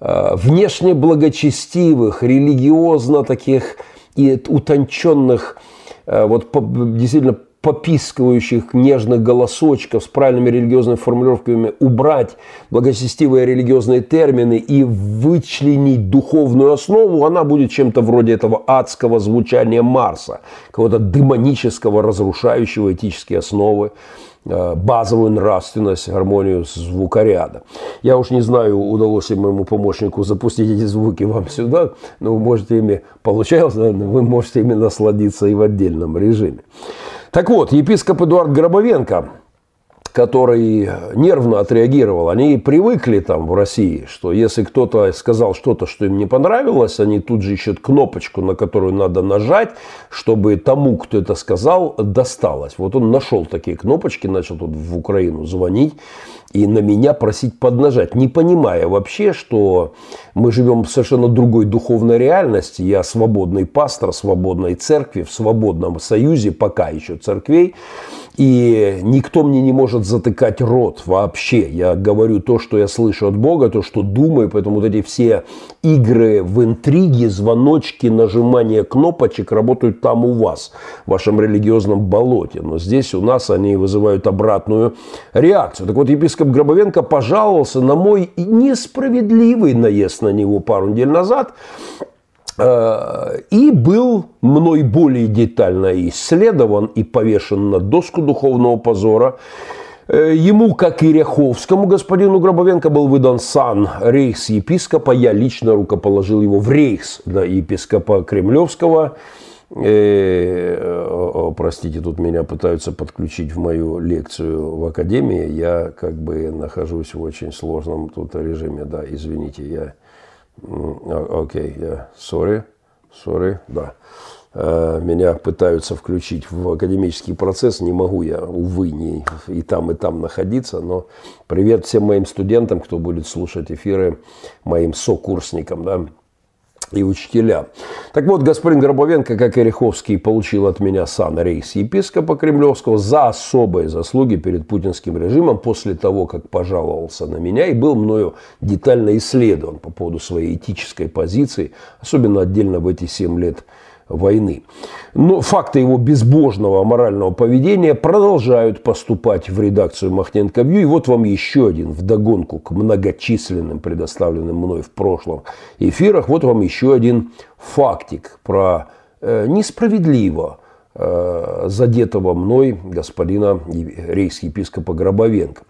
э, внешне благочестивых, религиозно таких и утонченных, э, вот действительно попискивающих нежных голосочков с правильными религиозными формулировками убрать благочестивые религиозные термины и вычленить духовную основу, она будет чем-то вроде этого адского звучания Марса, какого-то демонического, разрушающего этические основы базовую нравственность, гармонию звукоряда. Я уж не знаю, удалось ли моему помощнику запустить эти звуки вам сюда, но вы можете ими, получалось, вы можете ими насладиться и в отдельном режиме. Так вот, епископ Эдуард Гробовенко, который нервно отреагировал, они привыкли там в России, что если кто-то сказал что-то, что им не понравилось, они тут же ищут кнопочку, на которую надо нажать, чтобы тому, кто это сказал, досталось. Вот он нашел такие кнопочки, начал тут в Украину звонить и на меня просить поднажать, не понимая вообще, что мы живем в совершенно другой духовной реальности. Я свободный пастор свободной церкви, в свободном союзе, пока еще церквей. И никто мне не может затыкать рот вообще. Я говорю то, что я слышу от Бога, то, что думаю. Поэтому вот эти все игры в интриги, звоночки, нажимание кнопочек работают там у вас, в вашем религиозном болоте. Но здесь у нас они вызывают обратную реакцию. Так вот, епископ Гробовенко пожаловался на мой несправедливый наезд на него пару недель назад. Э, и был мной более детально исследован и повешен на доску духовного позора. Э, ему, как и Ряховскому господину Гробовенко, был выдан сан рейхс-епископа. Я лично рукоположил его в рейхс да, епископа Кремлевского. Э, простите, тут меня пытаются подключить в мою лекцию в академии. Я как бы нахожусь в очень сложном тут режиме. Да, извините, я Окей, я sorry, sorry, да. Э, меня пытаются включить в академический процесс, не могу я, увы, не и там, и там находиться, но привет всем моим студентам, кто будет слушать эфиры, моим сокурсникам, да, и учителя. Так вот, господин Гробовенко, как и Риховский, получил от меня сан рейс епископа Кремлевского за особые заслуги перед путинским режимом после того, как пожаловался на меня и был мною детально исследован по поводу своей этической позиции, особенно отдельно в эти 7 лет войны. Но факты его безбожного аморального поведения продолжают поступать в редакцию Махненко Вью. И вот вам еще один вдогонку к многочисленным предоставленным мной в прошлом эфирах. Вот вам еще один фактик про э, несправедливо задетого мной господина рейс-епископа Гробовенко.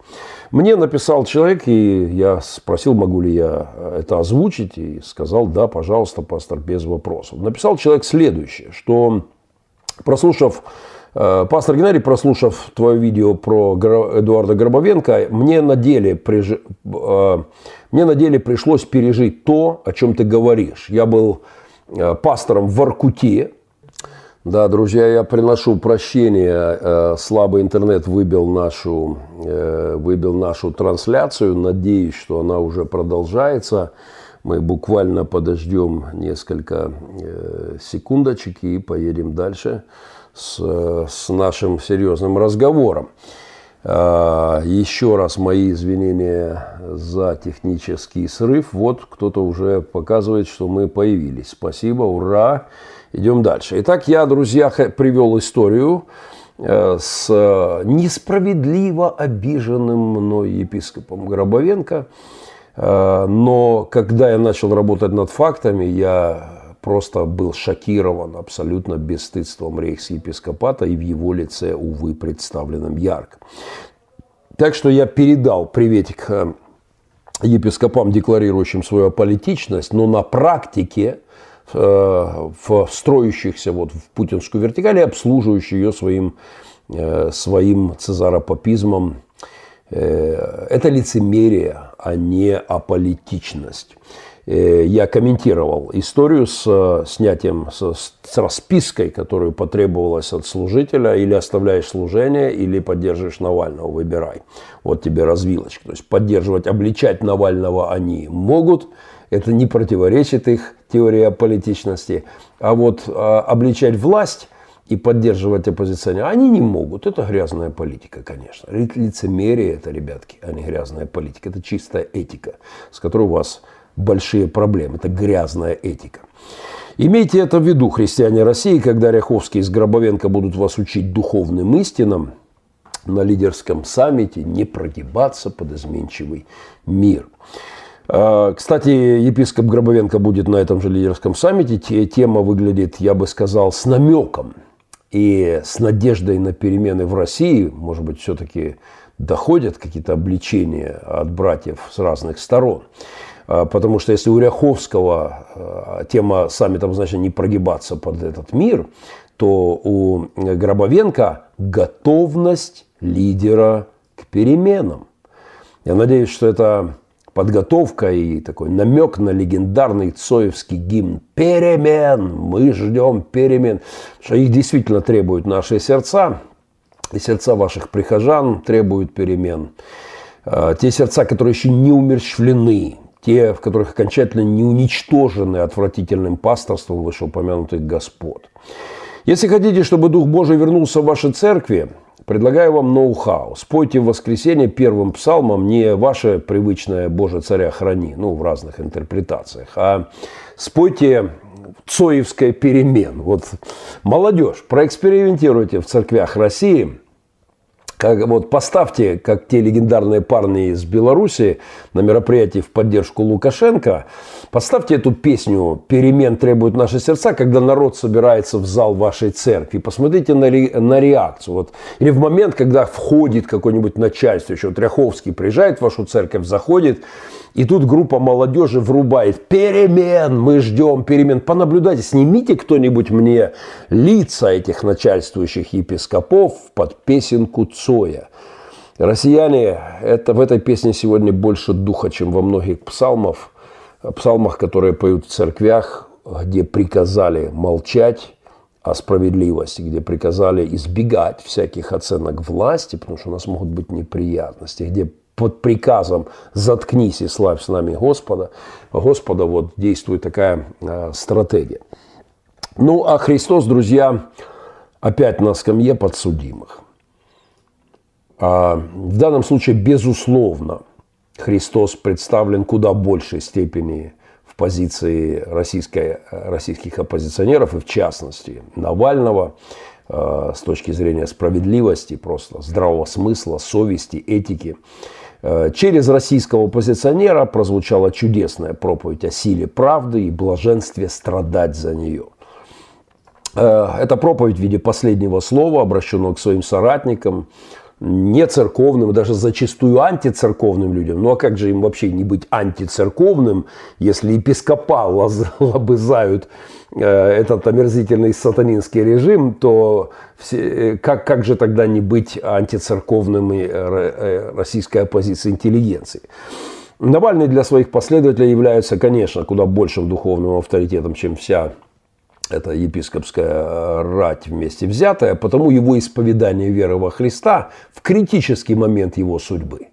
Мне написал человек, и я спросил, могу ли я это озвучить, и сказал, да, пожалуйста, пастор, без вопросов. Написал человек следующее, что прослушав э, Пастор Геннадий, прослушав твое видео про Эдуарда Гробовенко, мне на деле, приж... Э, мне на деле пришлось пережить то, о чем ты говоришь. Я был э, пастором в Воркуте, да, друзья, я приношу прощение. Э, слабый интернет выбил нашу, э, выбил нашу трансляцию. Надеюсь, что она уже продолжается. Мы буквально подождем несколько э, секундочек и поедем дальше с, с нашим серьезным разговором. Еще раз мои извинения за технический срыв. Вот кто-то уже показывает, что мы появились. Спасибо, ура! Идем дальше. Итак, я, друзья, привел историю э, с несправедливо обиженным мной епископом Гробовенко. Э, но когда я начал работать над фактами, я просто был шокирован абсолютно бесстыдством рейхс-епископата и в его лице, увы, представленным ярко. Так что я передал приветик э, епископам, декларирующим свою аполитичность, но на практике Э, в строящихся вот в путинскую вертикаль и обслуживающих ее своим, э, своим цезаропапизмом. Это лицемерие, а не аполитичность. Я комментировал историю с снятием, с, с распиской, которую потребовалось от служителя. Или оставляешь служение, или поддерживаешь Навального, выбирай. Вот тебе развилочка. То есть поддерживать, обличать Навального они могут – это не противоречит их теории политичности. А вот а, обличать власть и поддерживать оппозиционера, они не могут. Это грязная политика, конечно. Лицемерие это, ребятки, а не грязная политика. Это чистая этика, с которой у вас большие проблемы. Это грязная этика. Имейте это в виду, христиане России, когда Ряховский и Гробовенко будут вас учить духовным истинам на лидерском саммите, не прогибаться под изменчивый мир. А, кстати, епископ Гробовенко будет на этом же лидерском саммите. Тема выглядит, я бы сказал, с намеком и с надеждой на перемены в России. Может быть, все-таки доходят какие-то обличения от братьев с разных сторон. А, потому что если у Ряховского а, тема саммита значит не прогибаться под этот мир, то у Гробовенко готовность лидера к переменам. Я надеюсь, что это подготовка и такой намек на легендарный цоевский гимн «Перемен! Мы ждем перемен!» Что их действительно требуют наши сердца, и сердца ваших прихожан требуют перемен. А, те сердца, которые еще не умерщвлены, те, в которых окончательно не уничтожены отвратительным пасторством вышеупомянутых господ. Если хотите, чтобы Дух Божий вернулся в ваши церкви, предлагаю вам ноу-хау. Спойте в воскресенье первым псалмом не ваше привычное «Боже, царя храни», ну, в разных интерпретациях, а спойте Цоевская перемен. Вот молодежь, проэкспериментируйте в церквях России – как, вот поставьте, как те легендарные парни из Беларуси на мероприятии в поддержку Лукашенко, поставьте эту песню «Перемен требуют наши сердца», когда народ собирается в зал вашей церкви. Посмотрите на, ре, на реакцию. Вот. Или в момент, когда входит какой-нибудь начальство, еще Тряховский приезжает в вашу церковь, заходит, и тут группа молодежи врубает «Перемен! Мы ждем перемен!» Понаблюдайте, снимите кто-нибудь мне лица этих начальствующих епископов под песенку Цоя. Россияне, это, в этой песне сегодня больше духа, чем во многих псалмов, псалмах, которые поют в церквях, где приказали молчать о справедливости, где приказали избегать всяких оценок власти, потому что у нас могут быть неприятности, где под приказом «заткнись и славь с нами Господа», Господа вот действует такая э, стратегия. Ну, а Христос, друзья, опять на скамье подсудимых. А в данном случае, безусловно, Христос представлен куда большей степени в позиции российской, российских оппозиционеров, и в частности Навального, э, с точки зрения справедливости, просто здравого смысла, совести, этики. Э, через российского оппозиционера прозвучала чудесная проповедь о силе правды и блаженстве страдать за нее. Это проповедь в виде последнего слова, обращенного к своим соратникам, не церковным, даже зачастую антицерковным людям. Ну а как же им вообще не быть антицерковным, если епископа лобызают э, этот омерзительный сатанинский режим, то все, э, как, как же тогда не быть антицерковным и э, российской оппозиции интеллигенции? Навальный для своих последователей является, конечно, куда большим духовным авторитетом, чем вся это епископская э, рать вместе взятая, потому его исповедание веры во Христа в критический момент его судьбы.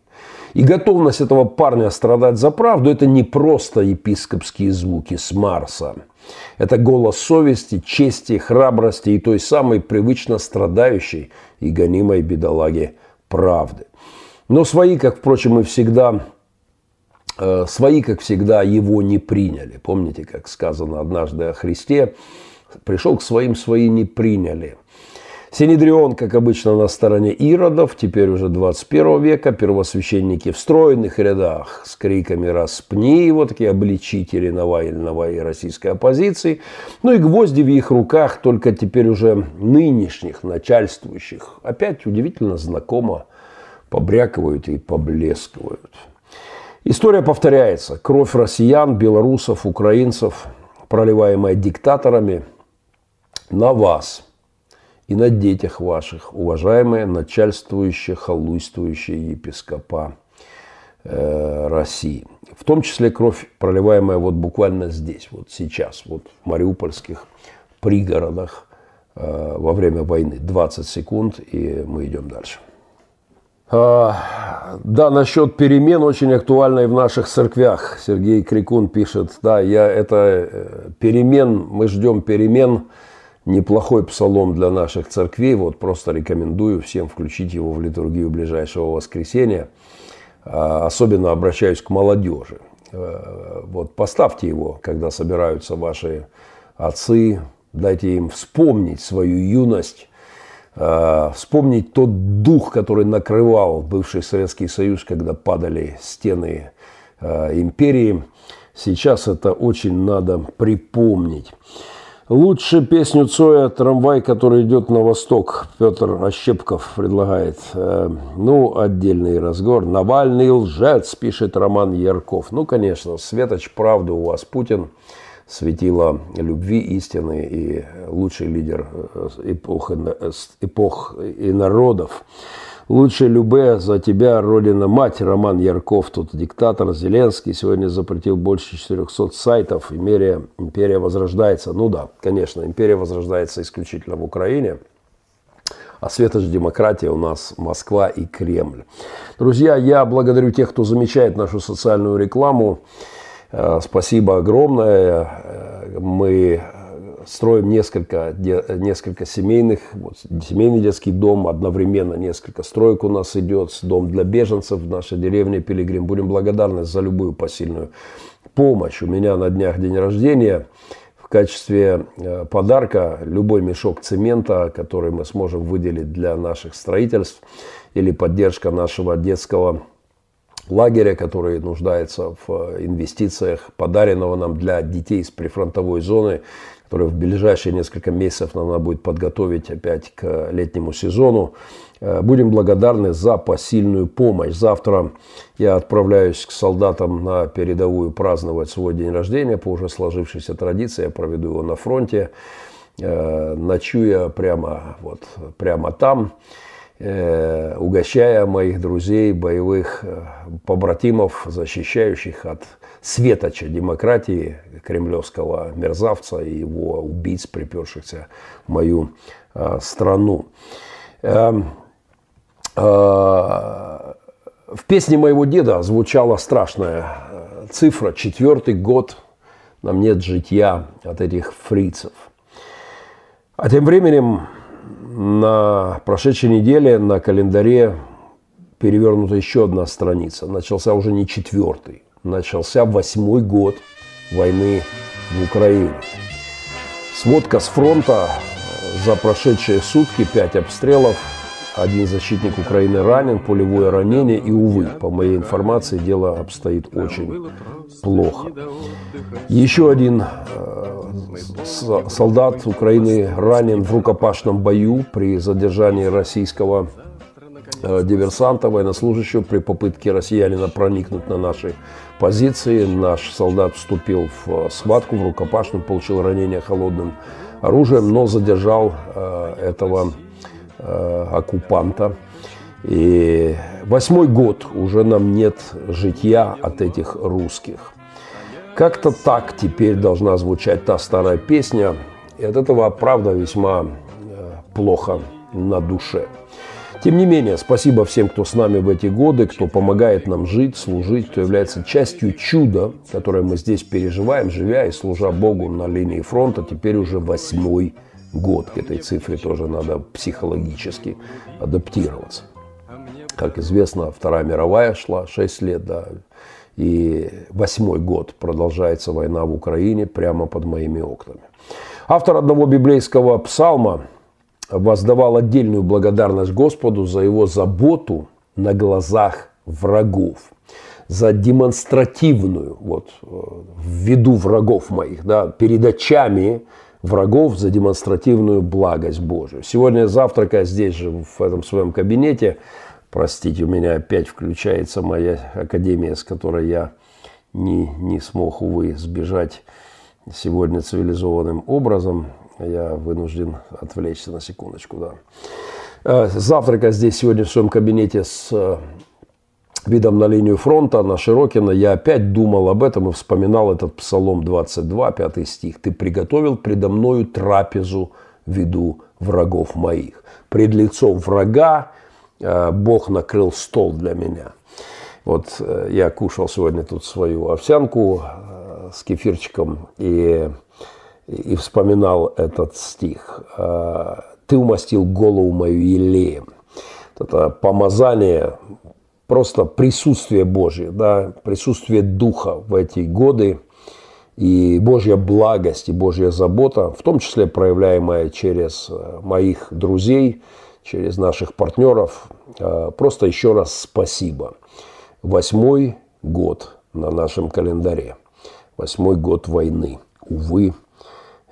И готовность этого парня страдать за правду – это не просто епископские звуки с Марса. Это голос совести, чести, храбрости и той самой привычно страдающей и гонимой бедолаги правды. Но свои, как, впрочем, и всегда, свои, как всегда, его не приняли. Помните, как сказано однажды о Христе, пришел к своим, свои не приняли. Синедрион, как обычно, на стороне иродов, теперь уже 21 века, первосвященники в стройных рядах с криками «распни его», такие обличители Навального и российской оппозиции. Ну и гвозди в их руках, только теперь уже нынешних начальствующих. Опять удивительно знакомо побрякивают и поблескивают. История повторяется. Кровь россиян, белорусов, украинцев, проливаемая диктаторами, на вас и на детях ваших, уважаемые начальствующие, халуйствующие епископа э, России. В том числе кровь, проливаемая вот буквально здесь, вот сейчас, вот в мариупольских пригородах э, во время войны. 20 секунд, и мы идем дальше. А, да, насчет перемен очень актуально и в наших церквях. Сергей Крикун пишет, да, я это э, перемен, мы ждем перемен, неплохой псалом для наших церквей. Вот просто рекомендую всем включить его в литургию ближайшего воскресенья. А, особенно обращаюсь к молодежи. Э, вот поставьте его, когда собираются ваши отцы, дайте им вспомнить свою юность, вспомнить тот дух, который накрывал бывший Советский Союз, когда падали стены э, империи. Сейчас это очень надо припомнить. Лучше песню Цоя «Трамвай, который идет на восток» Петр Ощепков предлагает. Э, ну, отдельный разговор. «Навальный лжец», пишет Роман Ярков. Ну, конечно, светоч правды у вас Путин – светило любви истины и лучший лидер э, эпох, э, эпох и народов. Лучше любе за тебя, Родина Мать, Роман Ярков, тут диктатор Зеленский, сегодня запретил больше 400 сайтов, империя, империя возрождается. Ну да, конечно, империя возрождается исключительно в Украине, а светоч демократия у нас Москва и Кремль. Друзья, я благодарю тех, кто замечает нашу социальную рекламу. Э, спасибо огромное. Э, мы строим несколько, несколько семейных, вот, семейный детский дом, одновременно несколько строек у нас идет, дом для беженцев в нашей деревне Пилигрим. Будем благодарны за любую посильную помощь. У меня на днях день рождения в качестве э, подарка любой мешок цемента, который мы сможем выделить для наших строительств или поддержка нашего детского лагеря, который нуждается в инвестициях, подаренного нам для детей из прифронтовой зоны, который в ближайшие несколько месяцев нам надо будет подготовить опять к летнему сезону. Э, будем благодарны за посильную помощь. Завтра я отправляюсь к солдатам на передовую праздновать свой день рождения по уже сложившейся традиции. Я проведу его на фронте, э, ночуя прямо, вот, прямо там. Э, угощая моих друзей, боевых э, побратимов, защищающих от светоча демократии кремлевского мерзавца и его убийц, припершихся в мою э, страну. Эм, в песне моего деда звучала страшная цифра, четвертый год нам нет житья от этих фрицев. А тем временем на прошедшей неделе на календаре перевернута еще одна страница. Начался уже не четвертый, начался восьмой год войны в Украине. Сводка с фронта за прошедшие сутки, пять обстрелов, один защитник Украины ранен, пулевое ранение и, увы, по моей информации, дело обстоит очень плохо. Еще один э, солдат Украины ранен в рукопашном бою при задержании российского э, диверсанта, военнослужащего при попытке россиянина проникнуть на наши позиции. Наш солдат вступил в схватку, в рукопашную, получил ранение холодным оружием, но задержал э, этого Э, оккупанта. И восьмой год уже нам нет житья от этих русских. Как-то так теперь должна звучать та старая песня. И от этого, правда, весьма э, плохо на душе. Тем не менее, спасибо всем, кто с нами в эти годы, кто помогает нам жить, служить, кто является частью чуда, которое мы здесь переживаем, живя и служа Богу на линии фронта, теперь уже восьмой год. К этой цифре тоже надо психологически адаптироваться. Как известно, Вторая мировая шла 6 лет, да, и восьмой год продолжается война в Украине прямо под моими окнами. Автор одного библейского псалма воздавал отдельную благодарность Господу за его заботу на глазах врагов, за демонстративную, вот, э, в виду врагов моих, да, перед очами врагов за демонстративную благость Божию. Сегодня завтракая здесь же, в этом своем кабинете, простите, у меня опять включается моя академия, с которой я не, не смог, увы, сбежать сегодня цивилизованным образом. Я вынужден отвлечься на секундочку, да. Э, завтрака здесь сегодня в своем кабинете с видом на линию фронта, на Широкино, я опять думал об этом и вспоминал этот Псалом 22, 5 стих. «Ты приготовил предо мною трапезу виду врагов моих». Пред лицом врага э, Бог накрыл стол для меня. Вот э, я кушал сегодня тут свою овсянку э, с кефирчиком и, и вспоминал этот стих. «Ты умастил голову мою елеем». Это помазание просто присутствие Божье, да, присутствие Духа в эти годы и Божья благость и Божья забота, в том числе проявляемая через э, моих друзей, через наших партнеров. Э, просто еще раз спасибо. Восьмой год на нашем календаре. Восьмой год войны. Увы,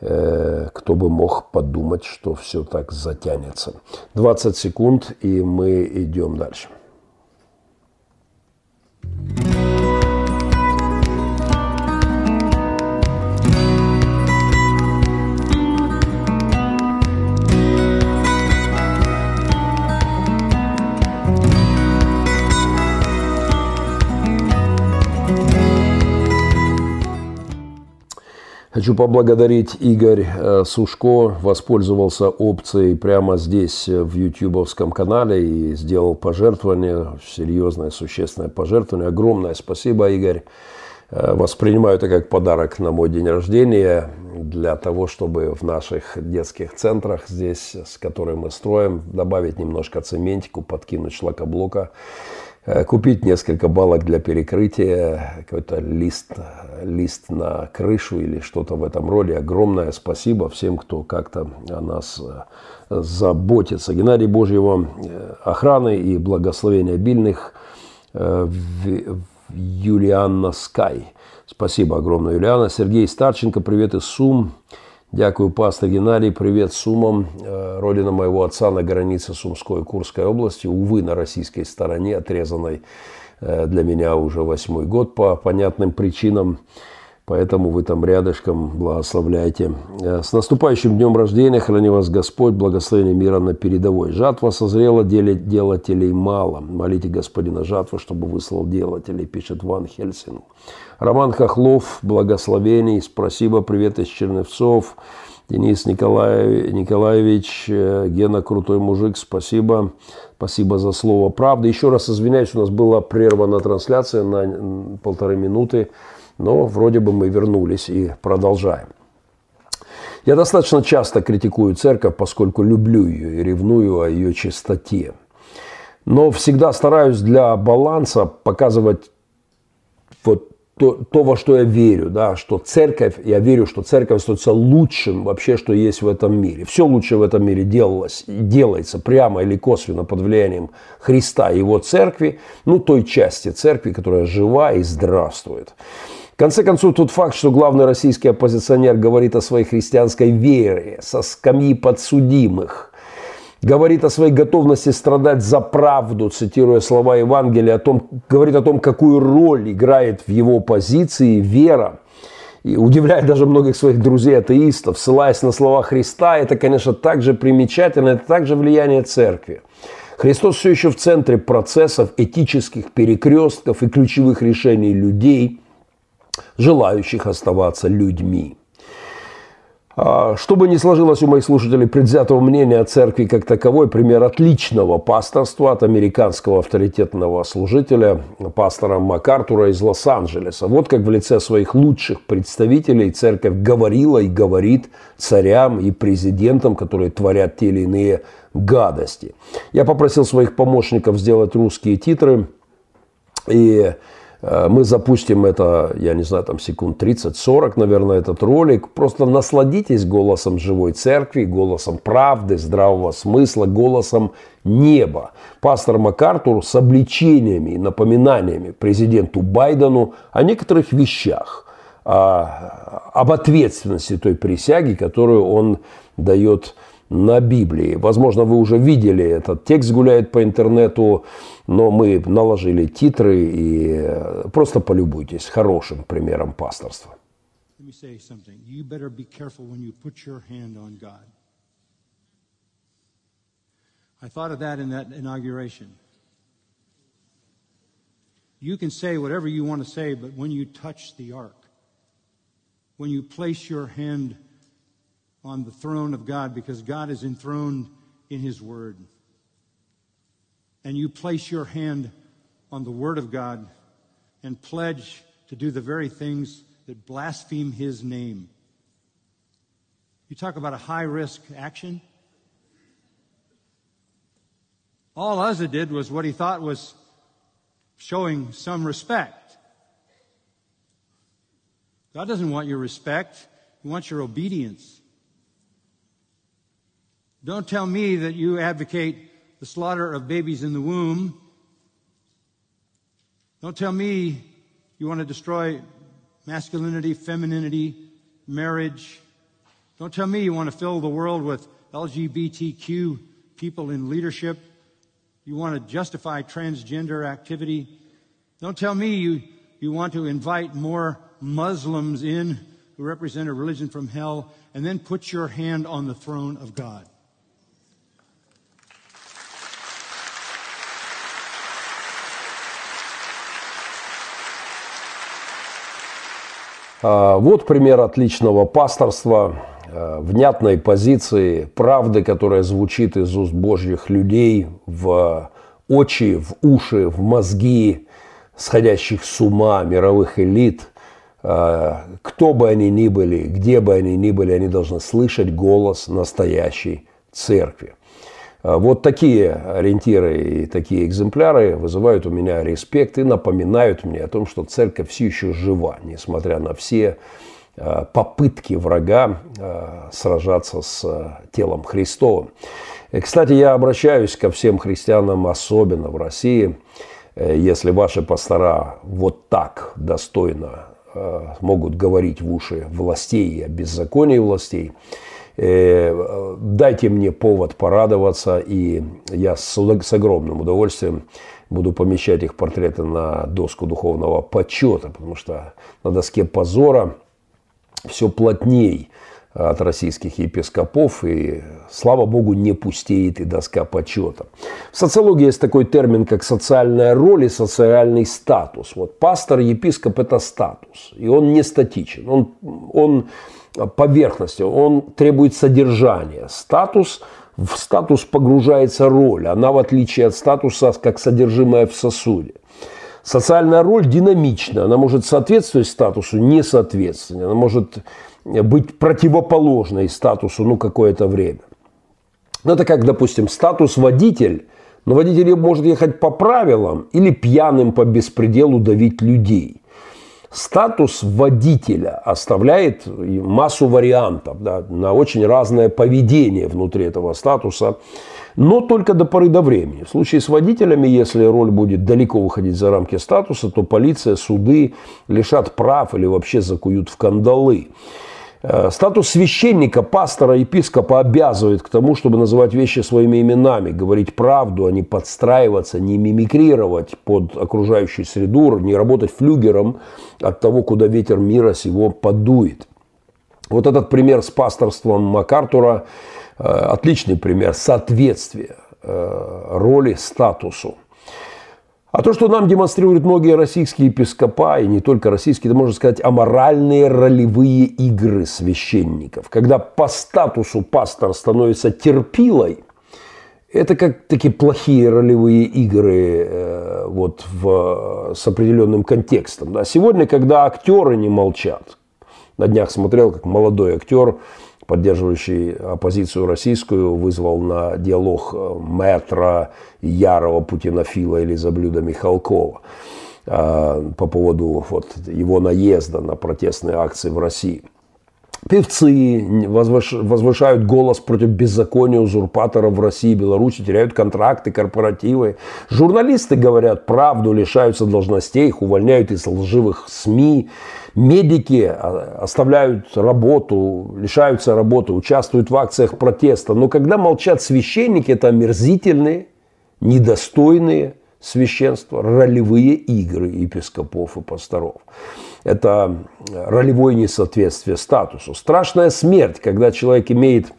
э, кто бы мог подумать, что все так затянется. 20 секунд, и мы идем дальше. Thank you. Хочу поблагодарить Игорь э, Сушко, воспользовался опцией прямо здесь э, в ютубовском канале и сделал пожертвование, серьезное, существенное пожертвование. Огромное спасибо, Игорь. Э, воспринимаю это как подарок на мой день рождения для того, чтобы в наших детских центрах здесь, с которыми мы строим, добавить немножко цементику, подкинуть шлакоблока, э, купить несколько балок для перекрытия, какой-то лист, лист на крышу или что-то в этом роде. Огромное спасибо всем, кто как-то о нас э, заботится. Геннадий Божьего вам охраны и благословения обильных Юлианна Скай. Спасибо огромное, Юлиана. Сергей Старченко, привет из Сум. Дякую, пастор Геннадий. Привет Сумам. Э, родина моего отца на границе Сумской и Курской области. Увы, на российской стороне, отрезанной э, для меня уже восьмой год по понятным причинам. Поэтому вы там рядышком благословляйте. Э, с наступающим днем рождения, храни вас Господь, благословение мира на передовой. Жатва созрела, делателей мало. Молите Господина жатвы, чтобы выслал делателей, пишет Ван Хельсинг. Роман Хохлов, благословений, спасибо, привет из Черновцов. Денис Николаев, Николаевич, э, Гена крутой мужик, спасибо. Спасибо за слово правда. Еще раз извиняюсь, у нас была прервана трансляция на полторы минуты. Но вроде бы мы вернулись и продолжаем. Я достаточно часто критикую церковь, поскольку люблю ее и ревную о ее чистоте. Но всегда стараюсь для баланса показывать вот то, то, во что я верю, да, что церковь, я верю, что церковь становится лучшим вообще, что есть в этом мире. Все лучшее в этом мире делалось, делается прямо или косвенно под влиянием Христа и его церкви, ну, той части церкви, которая жива и здравствует. Конце концов, тот факт, что главный российский оппозиционер говорит о своей христианской вере со скамьи подсудимых, говорит о своей готовности страдать за правду, цитируя слова Евангелия, о том, говорит о том, какую роль играет в его позиции вера, и удивляет даже многих своих друзей-атеистов, ссылаясь на слова Христа, это, конечно, также примечательно, это также влияние церкви. Христос все еще в центре процессов, этических перекрестков и ключевых решений людей – желающих оставаться людьми. А, чтобы не сложилось у моих слушателей предвзятого мнения о церкви как таковой, пример отличного пасторства от американского авторитетного служителя, пастора МакАртура из Лос-Анджелеса. Вот как в лице своих лучших представителей церковь говорила и говорит царям и президентам, которые творят те или иные гадости. Я попросил своих помощников сделать русские титры, и мы запустим это, я не знаю, там секунд 30-40, наверное, этот ролик. Просто насладитесь голосом живой церкви, голосом правды, здравого смысла, голосом неба. Пастор МакАртур с обличениями и напоминаниями президенту Байдену о некоторых вещах, об ответственности той присяги, которую он дает на Библии. Возможно, вы уже видели этот текст гуляет по интернету, но мы наложили титры и э, просто полюбуйтесь хорошим примером пасторства. I thought of that in that inauguration. You can say whatever you want to say, but when you touch the ark, when you place your hand on the throne of God because God is enthroned in His Word. and you place your hand on the Word of God and pledge to do the very things that blaspheme His name. You talk about a high risk action. All Uzzah did was what he thought was showing some respect. God doesn't want your respect. He wants your obedience. Don't tell me that you advocate the slaughter of babies in the womb. Don't tell me you want to destroy masculinity, femininity, marriage. Don't tell me you want to fill the world with LGBTQ people in leadership. You want to justify transgender activity. Don't tell me you, you want to invite more Muslims in who represent a religion from hell and then put your hand on the throne of God. Вот пример отличного пасторства, а, внятной позиции, правды, которая звучит из уст Божьих людей в очи, в уши, в мозги сходящих с ума мировых элит, кто бы они ни были, где бы они ни были, они должны слышать голос настоящей церкви. Вот такие ориентиры и такие экземпляры вызывают у меня респект и напоминают мне о том, что церковь все еще жива, несмотря на все попытки врага сражаться с телом Христовым. И, кстати, я обращаюсь ко всем христианам, особенно в России, если ваши пастора вот так достойно Э, могут говорить в уши властей и о беззаконии властей. Э, дайте мне повод порадоваться, и я с, с огромным удовольствием буду помещать их портреты на доску духовного почета, потому что на доске позора все плотней от российских епископов, и, слава богу, не пустеет и доска почета. В социологии есть такой термин, как социальная роль и социальный статус. Вот пастор, епископ – это статус, и он не статичен, он, он поверхностен, он требует содержания. Статус – в статус погружается роль, она в отличие от статуса как содержимое в сосуде. Социальная роль динамична, она может соответствовать статусу, не соответствовать, она может быть противоположной статусу ну, какое-то время. Ну, это как, допустим, статус водитель, но водитель может ехать по правилам или пьяным по беспределу давить людей. Статус водителя оставляет массу вариантов да, на очень разное поведение внутри этого статуса, но только до поры до времени. В случае с водителями, если роль будет далеко выходить за рамки статуса, то полиция, суды лишат прав или вообще закуют в кандалы. Э, статус священника, пастора, епископа обязывает к тому, чтобы называть вещи своими именами, говорить правду, а не подстраиваться, не мимикрировать под окружающую среду, не работать флюгером от того, куда ветер мира сего подует. Вот этот пример с пасторством МакАртура э, – отличный пример соответствия э, роли статусу. А то, что нам демонстрируют многие российские епископа, и не только российские, это можно сказать, аморальные ролевые игры священников. Когда по статусу пастор становится терпилой, это как такие плохие ролевые игры э, вот в, с определенным контекстом. Да. Сегодня, когда актеры не молчат, на днях смотрел, как молодой актер поддерживающий оппозицию российскую, вызвал на диалог э, мэтра ярого путинофила или заблюда Михалкова э, по поводу вот, его наезда на протестные акции в России. Певцы возвышают голос против беззакония узурпаторов в России и Беларуси, теряют контракты, корпоративы. Журналисты говорят правду, лишаются должностей, их увольняют из лживых СМИ. Медики а, оставляют работу, лишаются работы, участвуют в акциях протеста. Но когда молчат священники, это омерзительные, недостойные священства, ролевые игры епископов и пасторов. Это ролевое несоответствие статусу. Страшная смерть, когда человек имеет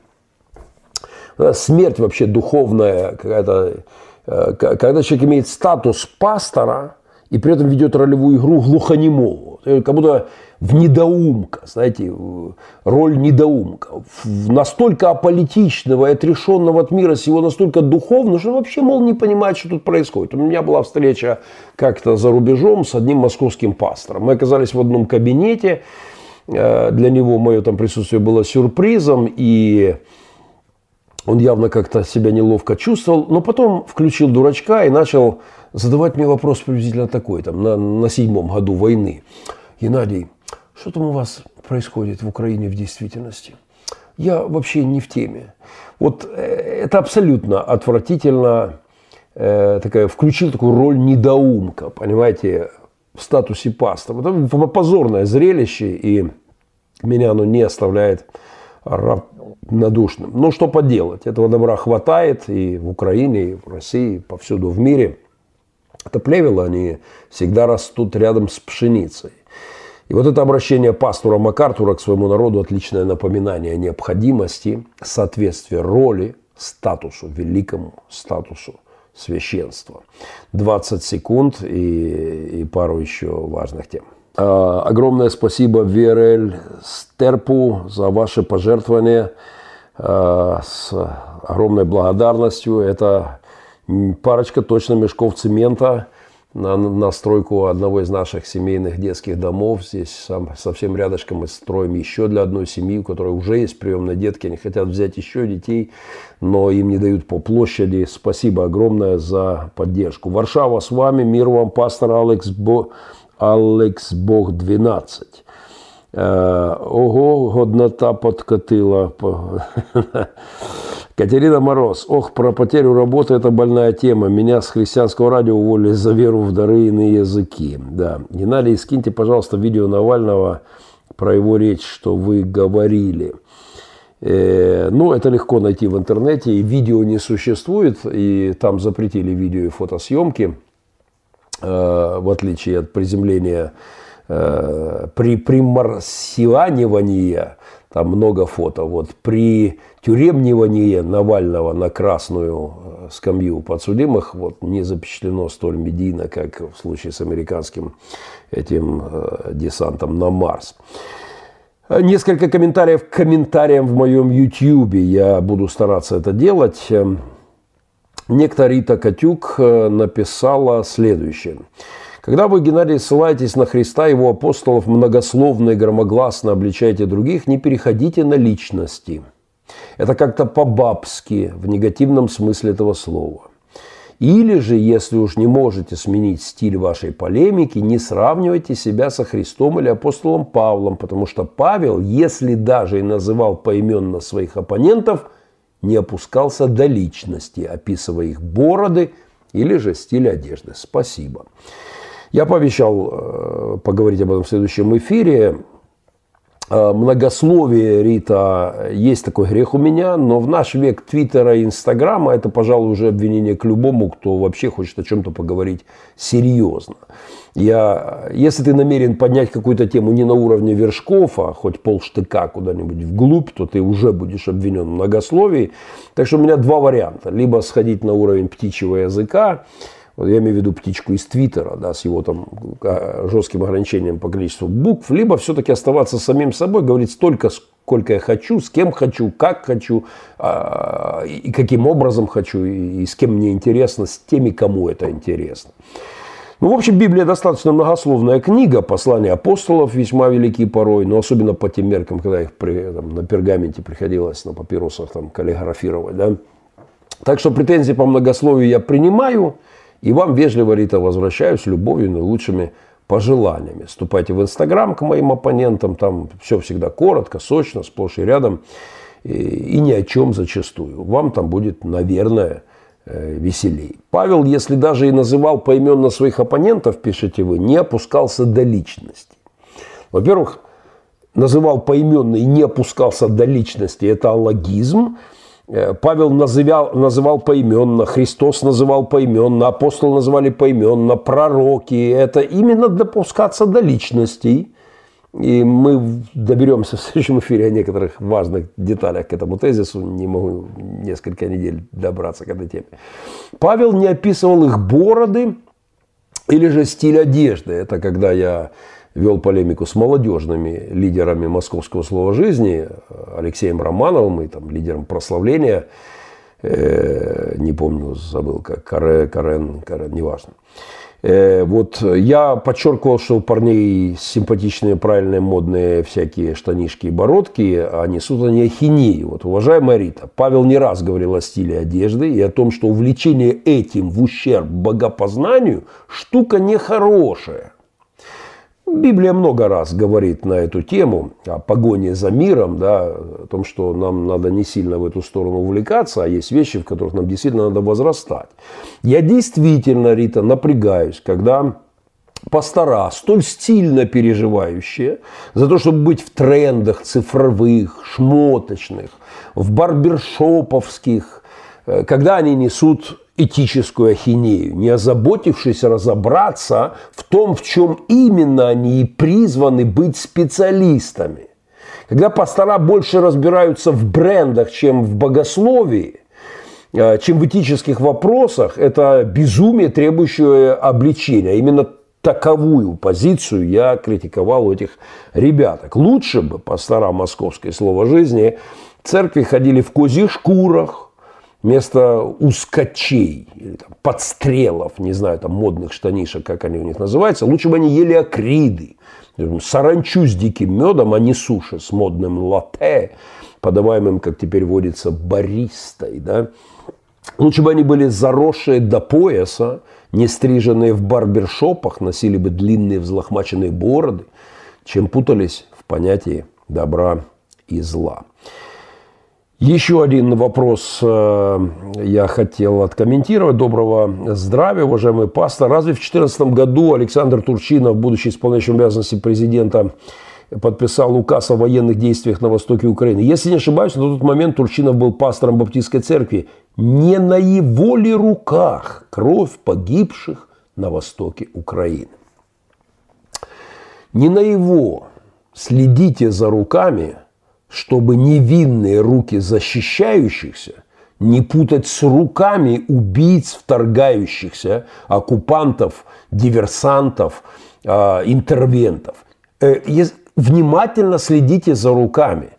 смерть вообще духовная, какая-то, э, когда человек имеет статус пастора и при этом ведет ролевую игру глухонемого. Э, как будто в недоумка, знаете, роль недоумка. Настолько аполитичного и отрешенного от мира сего, настолько духовного, что вообще, мол, не понимает, что тут происходит. У меня была встреча как-то за рубежом с одним московским пастором. Мы оказались в одном кабинете, э, для него мое там присутствие было сюрпризом, и он явно как-то себя неловко чувствовал, но потом включил дурачка и начал задавать мне вопрос приблизительно такой, там, на, на седьмом году войны. Геннадий, что там у вас происходит в Украине в действительности? Я вообще не в теме. Вот э, это абсолютно отвратительно, э, такая, включил такую роль недоумка, понимаете, в статусе пастора. Это позорное зрелище, и меня оно не оставляет равнодушным. Но что поделать, этого добра хватает и в Украине, и в России, и повсюду в мире – это плевела, они всегда растут рядом с пшеницей. И вот это обращение пастора МакАртура к своему народу отличное напоминание о необходимости соответствия роли, статусу, великому статусу священства. 20 секунд и, и пару еще важных тем. А, огромное спасибо ВРЛ Стерпу за ваше пожертвование. А, с огромной благодарностью. Это парочка точно мешков цемента на, на стройку одного из наших семейных детских домов. Здесь сам, совсем рядышком мы строим еще для одной семьи, у которой уже есть приемные детки. Они хотят взять еще детей, но им не дают по площади. Спасибо огромное за поддержку. Варшава с вами. Мир вам, пастор Алекс, Бо... Алекс Бог 12. Э, ого, годнота подкатила. Катерина Мороз. Ох, про потерю работы – это больная тема. Меня с христианского радио уволили за веру в дары иные языки. Да. Геннадий, скиньте, пожалуйста, видео Навального про его речь, что вы говорили. Э, ну, это легко найти в интернете. Видео не существует, и там запретили видео и фотосъемки, в отличие от приземления э, при примарсианивания там много фото. Вот при тюремнивании Навального на красную э, скамью подсудимых вот, не запечатлено столь медийно, как в случае с американским этим э, десантом на Марс. Несколько комментариев к комментариям в моем YouTube. Я буду стараться это делать. Некто Рита Катюк э, написала следующее. Когда вы, Геннадий, ссылаетесь на Христа, его апостолов, многословно и громогласно обличаете других, не переходите на личности. Это как-то по-бабски, в негативном смысле этого слова. Или же, если уж не можете сменить стиль вашей полемики, не сравнивайте себя со Христом или апостолом Павлом, потому что Павел, если даже и называл поименно своих оппонентов, не опускался до личности, описывая их бороды или же стиль одежды. Спасибо. Я пообещал э, поговорить об этом в следующем эфире. Э, многословие, Рита, есть такой грех у меня, но в наш век Твиттера и Инстаграма это, пожалуй, уже обвинение к любому, кто вообще хочет о чем-то поговорить серьезно. Я, если ты намерен поднять какую-то тему не на уровне вершков, а хоть полштыка куда-нибудь вглубь, то ты уже будешь обвинен в многословии. Так что у меня два варианта. Либо сходить на уровень птичьего языка, я имею в виду птичку из Твиттера, да, с его там а, жестким ограничением по количеству букв, либо все-таки оставаться самим собой, говорить столько, сколько я хочу, с кем хочу, как хочу, а, и каким образом хочу, и с кем мне интересно, с теми, кому это интересно. Ну, в общем, Библия достаточно многословная книга, послания апостолов весьма велики порой, но особенно по тем меркам, когда их при, там, на пергаменте приходилось на папирусах там, каллиграфировать. Да? Так что претензии по многословию я принимаю – и вам вежливо, Рита, возвращаюсь с любовью и наилучшими пожеланиями. Вступайте в Инстаграм к моим оппонентам, там все всегда коротко, сочно, сплошь и рядом, и, и ни о чем зачастую. Вам там будет, наверное, веселей. Павел, если даже и называл поименно своих оппонентов, пишете вы, не опускался до личности. Во-первых, называл поименно и не опускался до личности, это аллогизм, Э, Павел называл, называл поименно, Христос называл поименно, апостол называли поименно, пророки. Это именно допускаться до личностей. И мы доберемся в следующем эфире о некоторых важных деталях к этому тезису. Не могу несколько недель добраться к этой теме. Павел не описывал их бороды или же стиль одежды. Это когда я вел полемику с молодежными лидерами московского слова жизни, Алексеем Романовым и там, лидером прославления, э, не помню, забыл, как Каре, Карен, Карен, неважно. Э, вот я подчеркивал, что у парней симпатичные, правильные, модные всякие штанишки и бородки, а несут они ахинею. Вот, уважаемая Рита, Павел не раз говорил о стиле одежды и о том, что увлечение этим в ущерб богопознанию штука нехорошая. Библия много раз говорит на эту тему, о погоне за миром, да, о том, что нам надо не сильно в эту сторону увлекаться, а есть вещи, в которых нам действительно надо возрастать. Я действительно, Рита, напрягаюсь, когда пастора, столь стильно переживающие за то, чтобы быть в трендах цифровых, шмоточных, в барбершоповских, э, когда они несут этическую ахинею, не озаботившись разобраться в том, в чем именно они и призваны быть специалистами. Когда пастора больше разбираются в брендах, чем в богословии, э, чем в этических вопросах, это безумие, требующее обличения. Именно таковую позицию я критиковал у этих ребяток. Лучше бы пастора московской слова жизни церкви ходили в козьих шкурах, вместо ускочей, или там, подстрелов, не знаю, там модных штанишек, как они у них называются, лучше бы они ели акриды, саранчу с диким медом, а не суши с модным латте, подаваемым, как теперь водится, баристой. Да? Лучше бы они были заросшие до пояса, не стриженные в барбершопах, носили бы длинные взлохмаченные бороды, чем путались в понятии добра и зла. Еще один вопрос э, я хотел откомментировать. Доброго здравия, уважаемый пастор. Разве в 2014 году Александр Турчинов, будучи исполняющим обязанности президента, подписал указ о военных действиях на востоке Украины? Если не ошибаюсь, на тот момент Турчинов был пастором Баптистской церкви. Не на его ли руках кровь погибших на востоке Украины? Не на его. Следите за руками – чтобы невинные руки защищающихся не путать с руками убийц, вторгающихся, оккупантов, диверсантов, э, интервентов. Э, внимательно следите за руками.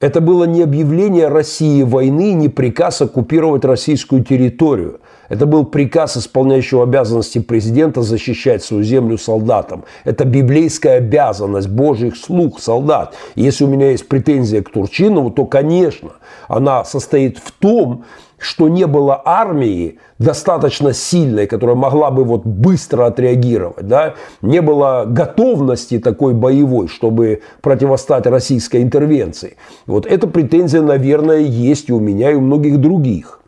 Это было не объявление России войны, не приказ оккупировать российскую территорию. Это был приказ исполняющего обязанности президента защищать свою землю солдатам. Это библейская обязанность Божьих слуг солдат. Если у меня есть претензия к Турчинову, то, конечно, она состоит в том, что не было армии достаточно сильной, которая могла бы вот быстро отреагировать, да? не было готовности такой боевой, чтобы противостать российской интервенции. Вот эта претензия, наверное, есть и у меня, и у многих других.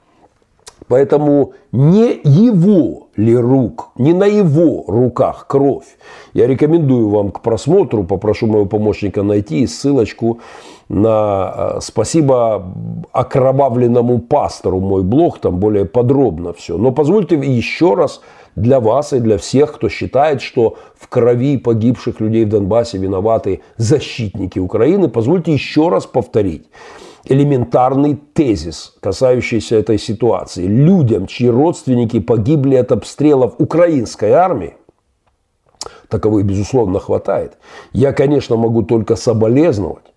Поэтому не его ли рук, не на его руках кровь. Я рекомендую вам к просмотру, попрошу моего помощника найти ссылочку на э, спасибо окровавленному пастору мой блог, там более подробно все. Но позвольте еще раз для вас и для всех, кто считает, что в крови погибших людей в Донбассе виноваты защитники Украины, позвольте еще раз повторить элементарный тезис, касающийся этой ситуации. Людям, чьи родственники погибли от обстрелов украинской армии, таковых, безусловно, хватает, я, конечно, могу только соболезновать.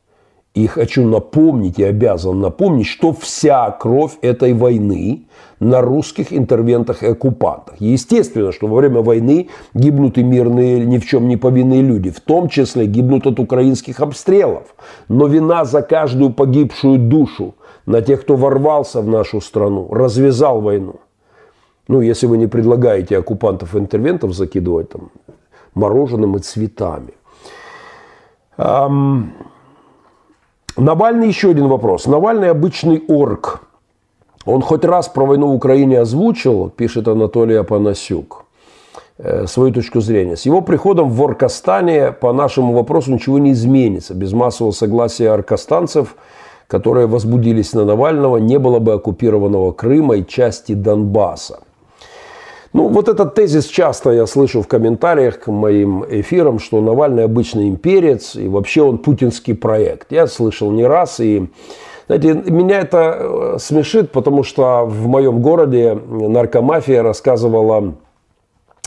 И хочу напомнить и обязан напомнить, что вся кровь этой войны на русских интервентах и оккупантах. Естественно, что во время войны гибнут и мирные, ни в чем не повинные люди, в том числе гибнут от украинских обстрелов. Но вина за каждую погибшую душу на тех, кто ворвался в нашу страну, развязал войну. Ну, если вы не предлагаете оккупантов и интервентов закидывать там мороженым и цветами. Навальный еще один вопрос. Навальный обычный орк. Он хоть раз про войну в Украине озвучил, пишет Анатолий Апанасюк, э, свою точку зрения. С его приходом в Оркостане по нашему вопросу ничего не изменится. Без массового согласия аркастанцев, которые возбудились на Навального, не было бы оккупированного Крыма и части Донбасса. Ну, вот этот тезис часто я слышу в комментариях к моим эфирам, что Навальный обычный имперец, и вообще он путинский проект. Я слышал не раз, и знаете, меня это э, смешит, потому что в моем городе наркомафия рассказывала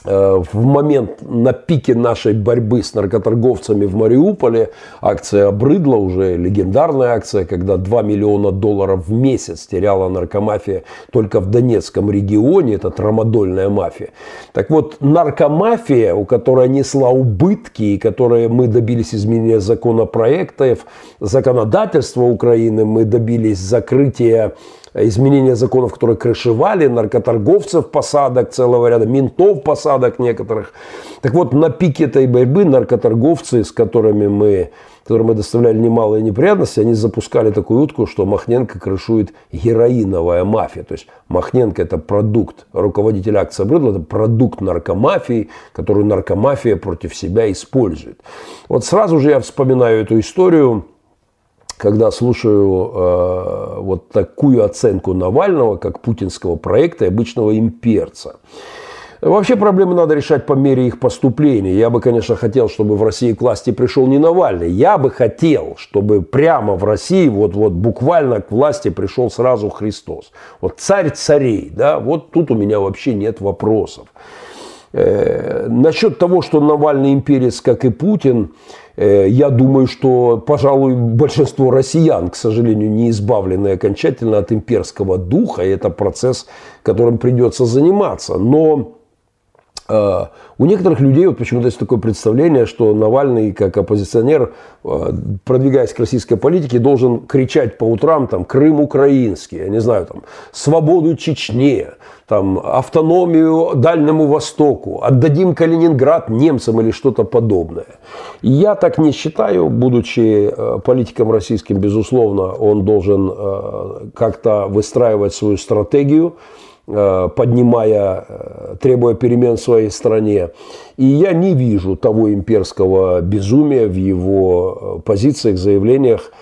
в момент на пике нашей борьбы с наркоторговцами в Мариуполе акция обрыдла уже, легендарная акция, когда 2 миллиона долларов в месяц теряла наркомафия только в Донецком регионе, это трамадольная мафия. Так вот, наркомафия, у которой несла убытки, и которой мы добились изменения законопроектов, законодательства Украины, мы добились закрытия изменения законов, которые крышевали, наркоторговцев посадок целого ряда, ментов посадок некоторых. Так вот, на пике этой борьбы наркоторговцы, с которыми мы которым мы доставляли немалые неприятности, они запускали такую утку, что Махненко крышует героиновая мафия. То есть Махненко это продукт, руководитель акции Брыдла, это продукт наркомафии, которую наркомафия против себя использует. Вот сразу же я вспоминаю эту историю когда слушаю э, вот такую оценку Навального, как путинского проекта и обычного имперца. Вообще проблемы надо решать по мере их поступления. Я бы, конечно, хотел, чтобы в России к власти пришел не Навальный. Я бы хотел, чтобы прямо в России, вот, вот буквально к власти пришел сразу Христос. Вот царь царей, да, вот тут у меня вообще нет вопросов. Э, насчет того, что Навальный имперец, как и Путин, э, я думаю, что, пожалуй, большинство россиян, к сожалению, не избавлены окончательно от имперского духа, и это процесс, которым придется заниматься. Но э, у некоторых людей вот почему-то есть такое представление, что Навальный, как оппозиционер, продвигаясь к российской политике, должен кричать по утрам там «Крым украинский», я не знаю, там «Свободу Чечне», там, автономию Дальнему Востоку, отдадим Калининград немцам или что-то подобное. я так не считаю, будучи э, политиком российским, безусловно, он должен как-то выстраивать свою стратегию, поднимая, требуя перемен в своей стране. И я не вижу того имперского безумия в его позициях, заявлениях,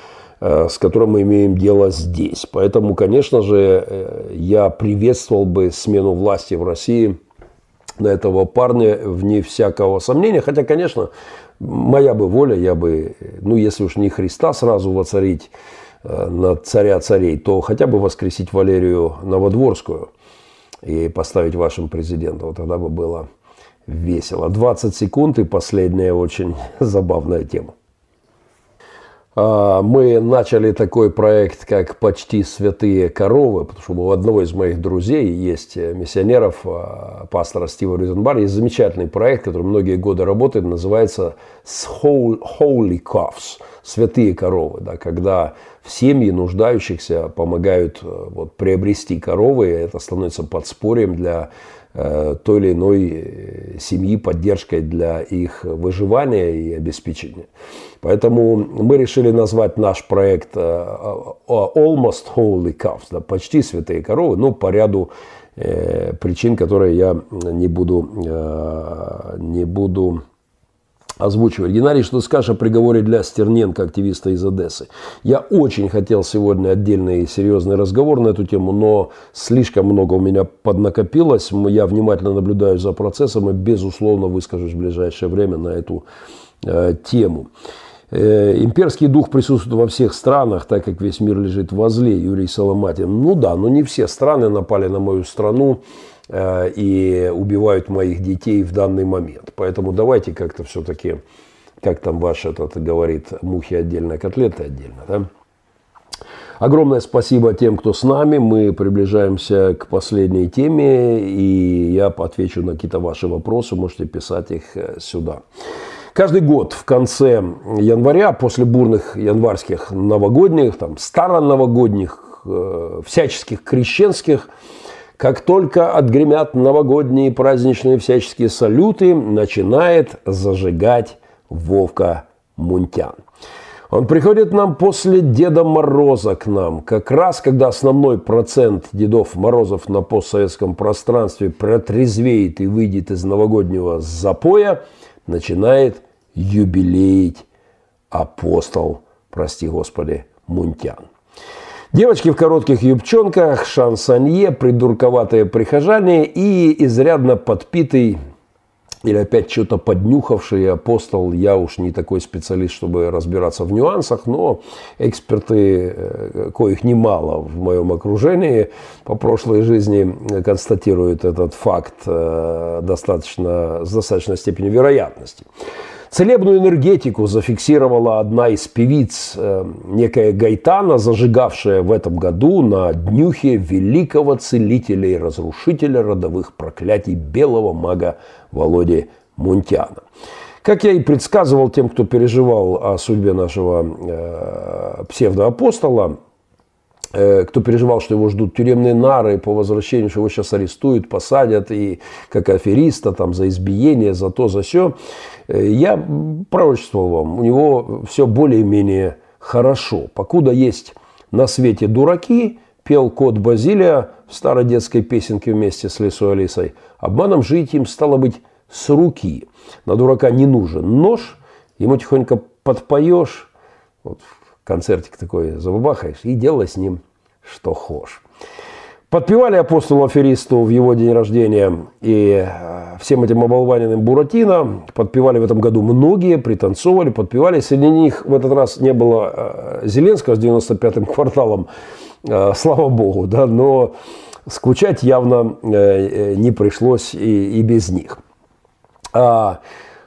Э, с которым мы имеем дело здесь. Поэтому, конечно же, э, я приветствовал бы смену власти в России на этого парня вне всякого сомнения. Хотя, конечно, моя бы воля, я бы, ну, если уж не Христа сразу воцарить э, на царя царей, то хотя бы воскресить Валерию Новодворскую и поставить вашим президентом. Тогда бы было весело. 20 секунд и последняя очень забавная тема. А, мы начали такой проект, как «Почти святые коровы», потому что у одного из моих друзей есть миссионеров, а, пастора Стива Рюзенбар, есть замечательный проект, который многие годы работает, называется «Holy Calves», «Святые коровы», да, когда семьи нуждающихся помогают э, вот, приобрести коровы, это становится подспорьем для Э, той или иной э, семьи, поддержкой для их выживания и обеспечения. Поэтому мы решили назвать наш проект Almost Holy Cows, да, почти святые коровы, но по ряду причин, которые я не буду, не буду озвучивать. Геннадий, что скажешь о приговоре для Стерненко, активиста из Одессы? Я очень хотел сегодня отдельный серьезный разговор на эту тему, но слишком много у меня поднакопилось. Я внимательно наблюдаю за процессом и, безусловно, выскажусь в ближайшее время на эту э, тему. Э, имперский дух присутствует во всех странах, так как весь мир лежит возле, Юрий Соломатин. Ну да, но не все страны напали на мою страну. Э, и убивают моих детей в данный момент. Поэтому давайте как-то все-таки, как там ваш этот говорит, мухи отдельно, котлеты отдельно. Да? Огромное спасибо тем, кто с нами. Мы приближаемся к последней теме, и я отвечу на какие-то ваши вопросы. Можете писать их э, сюда. Каждый год в конце января, после бурных январских новогодних, там, староновогодних, э, всяческих крещенских, как только отгремят новогодние праздничные всяческие салюты, начинает зажигать Вовка Мунтян. Он приходит нам после Деда Мороза к нам, как раз когда основной процент Дедов Морозов на постсоветском пространстве протрезвеет и выйдет из новогоднего запоя, начинает юбилеить апостол, прости господи, Мунтян. Девочки в коротких юбчонках, шансонье, придурковатые прихожане и изрядно подпитый или опять что-то поднюхавший апостол. Я уж не такой специалист, чтобы разбираться в нюансах, но эксперты, э, коих немало в моем окружении, по прошлой жизни констатируют этот факт э, достаточно, с достаточной степенью вероятности. Целебную энергетику зафиксировала одна из певиц, э, некая Гайтана, зажигавшая в этом году на днюхе великого целителя и разрушителя родовых проклятий белого мага Володи Мунтяна. Как я и предсказывал тем, кто переживал о судьбе нашего э, псевдоапостола, кто переживал, что его ждут тюремные нары по возвращению, что его сейчас арестуют, посадят и как афериста там за избиение, за то, за все. Э, я пророчествовал вам, у него все более-менее хорошо. Покуда есть на свете дураки, пел кот Базилия в старой детской песенке вместе с Лисой Алисой, обманом жить им стало быть с руки. На дурака не нужен нож, ему тихонько подпоешь, вот концертик такой забабахаешь и делай с ним что хочешь. Подпевали апостолу аферисту в его день рождения и э, всем этим оболваненным Буратино. Подпевали в этом году многие, пританцовывали, подпевали. Среди них в этот раз не было э, Зеленского с 95-м кварталом, э, слава богу, да, но скучать явно не пришлось и, и без них. А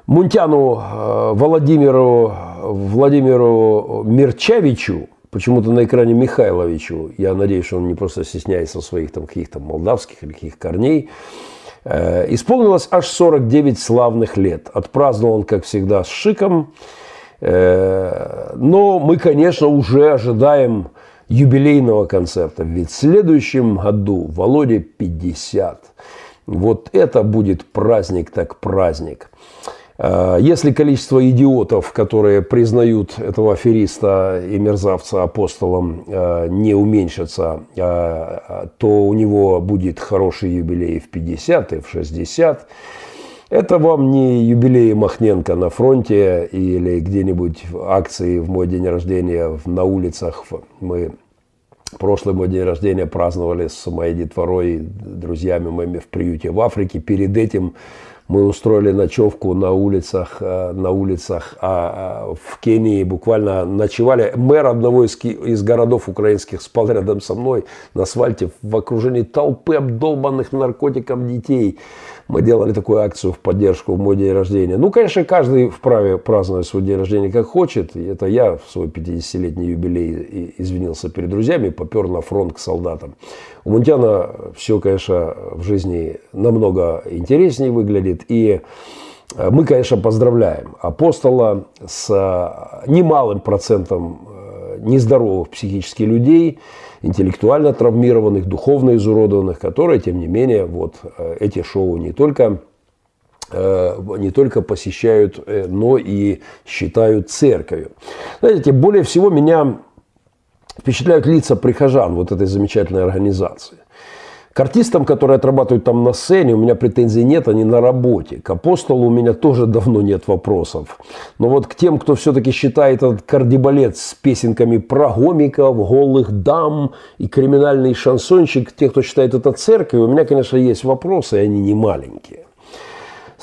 Мунтяну Владимиру, Владимиру Мирчавичу, почему-то на экране Михайловичу, я надеюсь, что он не просто стесняется своих там каких-то молдавских или каких корней, э, исполнилось аж 49 славных лет. Отпраздновал он, как всегда, с шиком. Э, но мы, конечно, уже ожидаем юбилейного концерта. Ведь в следующем году Володе 50. Вот это будет праздник так праздник. А, если количество идиотов, которые признают этого афериста и мерзавца апостолом, а, не уменьшится, а, то у него будет хороший юбилей в 50 и в 60. Это вам не юбилей Махненко на фронте или где-нибудь акции в мой день рождения на улицах. Мы Прошлый мой день рождения праздновали с моей детворой, друзьями моими в приюте в Африке. Перед этим мы устроили ночевку на улицах, э, на улицах а, а, в Кении, буквально ночевали. Мэр одного из, из городов украинских спал рядом со мной на асфальте в окружении толпы обдолбанных наркотиком детей. Мы делали такую акцию в поддержку в мой день рождения. Ну, конечно, каждый вправе праздновать свой день рождения как хочет. И это я в свой 50-летний юбилей извинился перед друзьями, попер на фронт к солдатам. У Мунтяна все, конечно, в жизни намного интереснее выглядит. И э, мы, конечно, поздравляем апостола с э, немалым процентом э, нездоровых психически людей, интеллектуально травмированных, духовно изуродованных, которые, тем не менее, вот э, эти шоу не только э, не только посещают, э, но и считают церковью. Знаете, более всего меня впечатляют лица прихожан вот этой замечательной организации. К артистам, которые отрабатывают там на сцене, у меня претензий нет, они на работе. К апостолу у меня тоже давно нет вопросов. Но вот к тем, кто все-таки считает этот кардибалет с песенками про гомиков, голых дам и криминальный шансончик, те, кто считает это церковью, у меня, конечно, есть вопросы, и они не маленькие.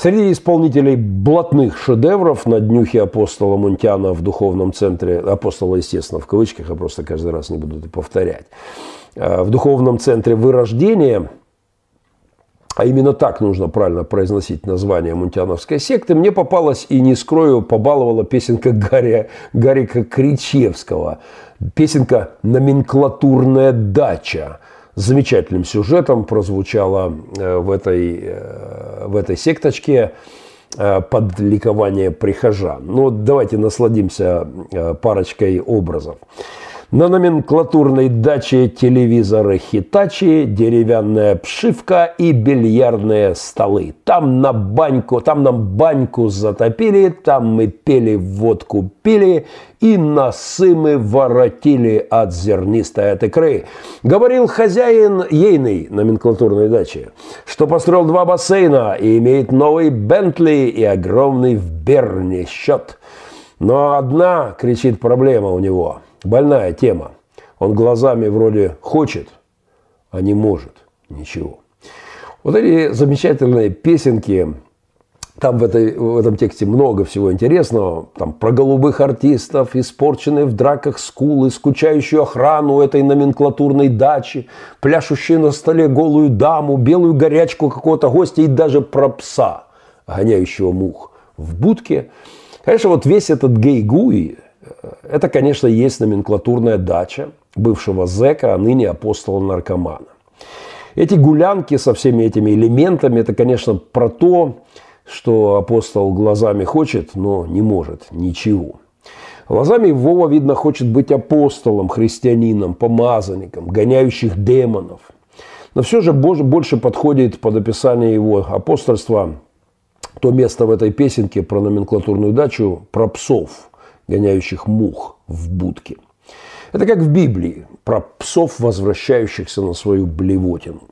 Среди исполнителей блатных шедевров на днюхе апостола Мунтяна в духовном центре, апостола, естественно, в кавычках, я просто каждый раз не буду это повторять, Э, в духовном центре вырождения, а именно так нужно правильно произносить название мунтяновской секты, мне попалась и, не скрою, побаловала песенка Гарри, Гарика Кричевского. Песенка «Номенклатурная дача» замечательным сюжетом прозвучала э, в этой, э, в этой секточке под ликование прихожан. Ну, давайте насладимся парочкой образов. На номенклатурной даче телевизоры Хитачи, деревянная обшивка и бильярдные столы. Там на баньку, там нам баньку затопили, там мы пели водку пили и носы мы воротили от зернистой от икры. Говорил хозяин ейной номенклатурной дачи, что построил два бассейна и имеет новый Бентли и огромный в Берне счет. Но одна, кричит, проблема у него – больная тема. Он глазами вроде хочет, а не может ничего. Вот эти замечательные песенки, там в, этой, в этом тексте много всего интересного. Там про голубых артистов, испорченные в драках скулы, скучающую охрану этой номенклатурной дачи, пляшущую на столе голую даму, белую горячку какого-то гостя и даже про пса, гоняющего мух в будке. Конечно, вот весь этот гей-гуи, это, конечно, есть номенклатурная дача бывшего зэка, а ныне апостола-наркомана. Эти гулянки со всеми этими элементами, это, конечно, про то, что апостол глазами хочет, но не может ничего. Глазами Вова, видно, хочет быть апостолом, христианином, помазанником, гоняющих демонов. Но все же больше подходит под описание его апостольства то место в этой песенке про номенклатурную дачу, про псов – гоняющих мух в будке. Это как в Библии, про псов, возвращающихся на свою блевотину.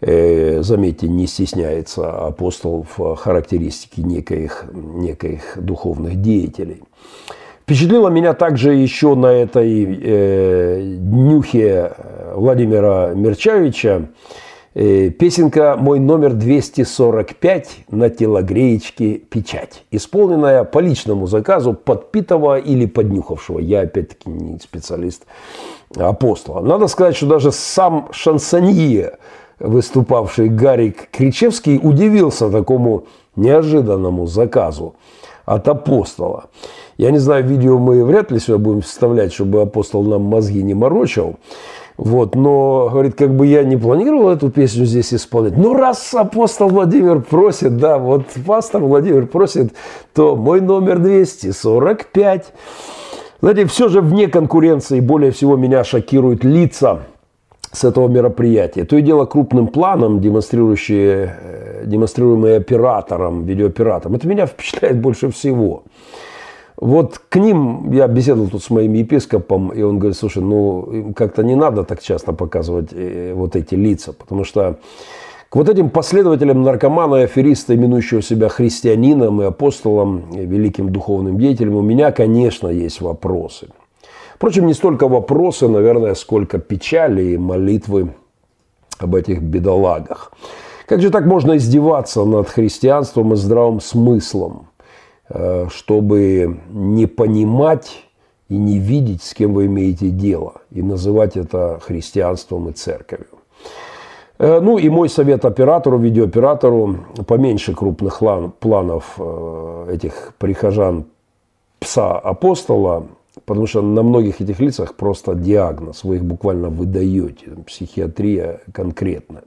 Э, заметьте, не стесняется апостол в характеристике некоих, некоих духовных деятелей. Впечатлило меня также еще на этой э, днюхе Владимира Мерчавича Э, песенка «Мой номер 245» на телогреечке «Печать», исполненная по личному заказу подпитого или поднюхавшего. Я, опять-таки, не специалист апостола. Надо сказать, что даже сам шансонье, выступавший Гарик Кричевский, удивился такому неожиданному заказу от апостола. Я не знаю, видео мы вряд ли сюда будем вставлять, чтобы апостол нам мозги не морочил. Вот, но, говорит, как бы я не планировал эту песню здесь исполнять. Но раз апостол Владимир просит, да, вот пастор Владимир просит, то мой номер 245. Знаете, все же вне конкуренции более всего меня шокируют лица с этого мероприятия. То и дело крупным планом, демонстрирующие, э, демонстрируемые оператором, видеооператором. Это меня впечатляет больше всего. Вот к ним, я беседовал тут с моим епископом, и он говорит, слушай, ну как-то не надо так часто показывать э, вот эти лица, потому что к вот этим последователям наркомана и афериста, именующего себя христианином и апостолом, и великим духовным деятелем, у меня, конечно, есть вопросы. Впрочем, не столько вопросы, наверное, сколько печали и молитвы об этих бедолагах. Как же так можно издеваться над христианством и здравым смыслом? Э, чтобы не понимать и не видеть, с кем вы имеете дело, и называть это христианством и церковью. Э, ну и мой совет оператору, видеооператору, поменьше крупных планов э, этих прихожан пса апостола, потому что на многих этих лицах просто диагноз, вы их буквально выдаете, психиатрия конкретная.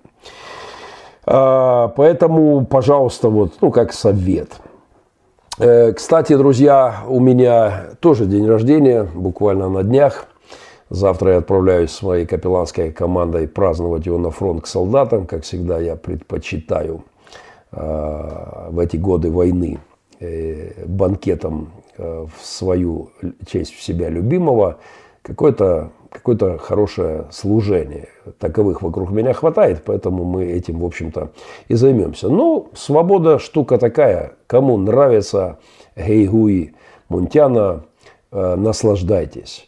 А, поэтому, пожалуйста, вот, ну, как совет – кстати, друзья, у меня тоже день рождения, буквально на днях. Завтра я отправляюсь с моей капелланской командой праздновать его на фронт к солдатам. Как всегда, я предпочитаю э, в эти годы войны э, банкетом в свою честь в себя любимого какое-то какое-то хорошее служение. Таковых вокруг меня хватает, поэтому мы этим, в общем-то, и займемся. Ну, свобода штука такая. Кому нравится Гейгуи Мунтяна, э, наслаждайтесь.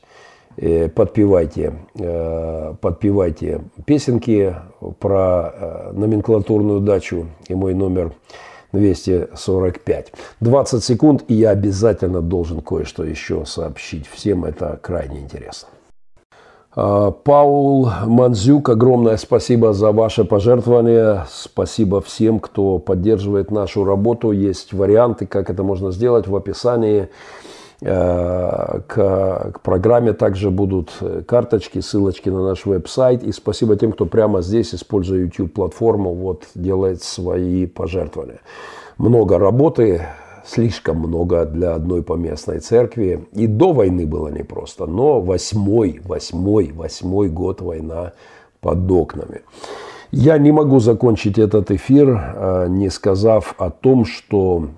Э, подпевайте, э, подпевайте песенки про э, номенклатурную дачу и мой номер 245. 20 секунд, и я обязательно должен кое-что еще сообщить. Всем это крайне интересно. А, Паул Манзюк, огромное спасибо за ваше пожертвование. Спасибо всем, кто поддерживает нашу работу. Есть варианты, как это можно сделать в описании. Э, к, к программе также будут карточки, ссылочки на наш веб-сайт. И спасибо тем, кто прямо здесь, используя YouTube-платформу, вот, делает свои пожертвования. Много работы, слишком много для одной поместной церкви. И до войны было непросто, но восьмой, восьмой, восьмой год война под окнами. Я не могу закончить этот эфир, а, не сказав о том, что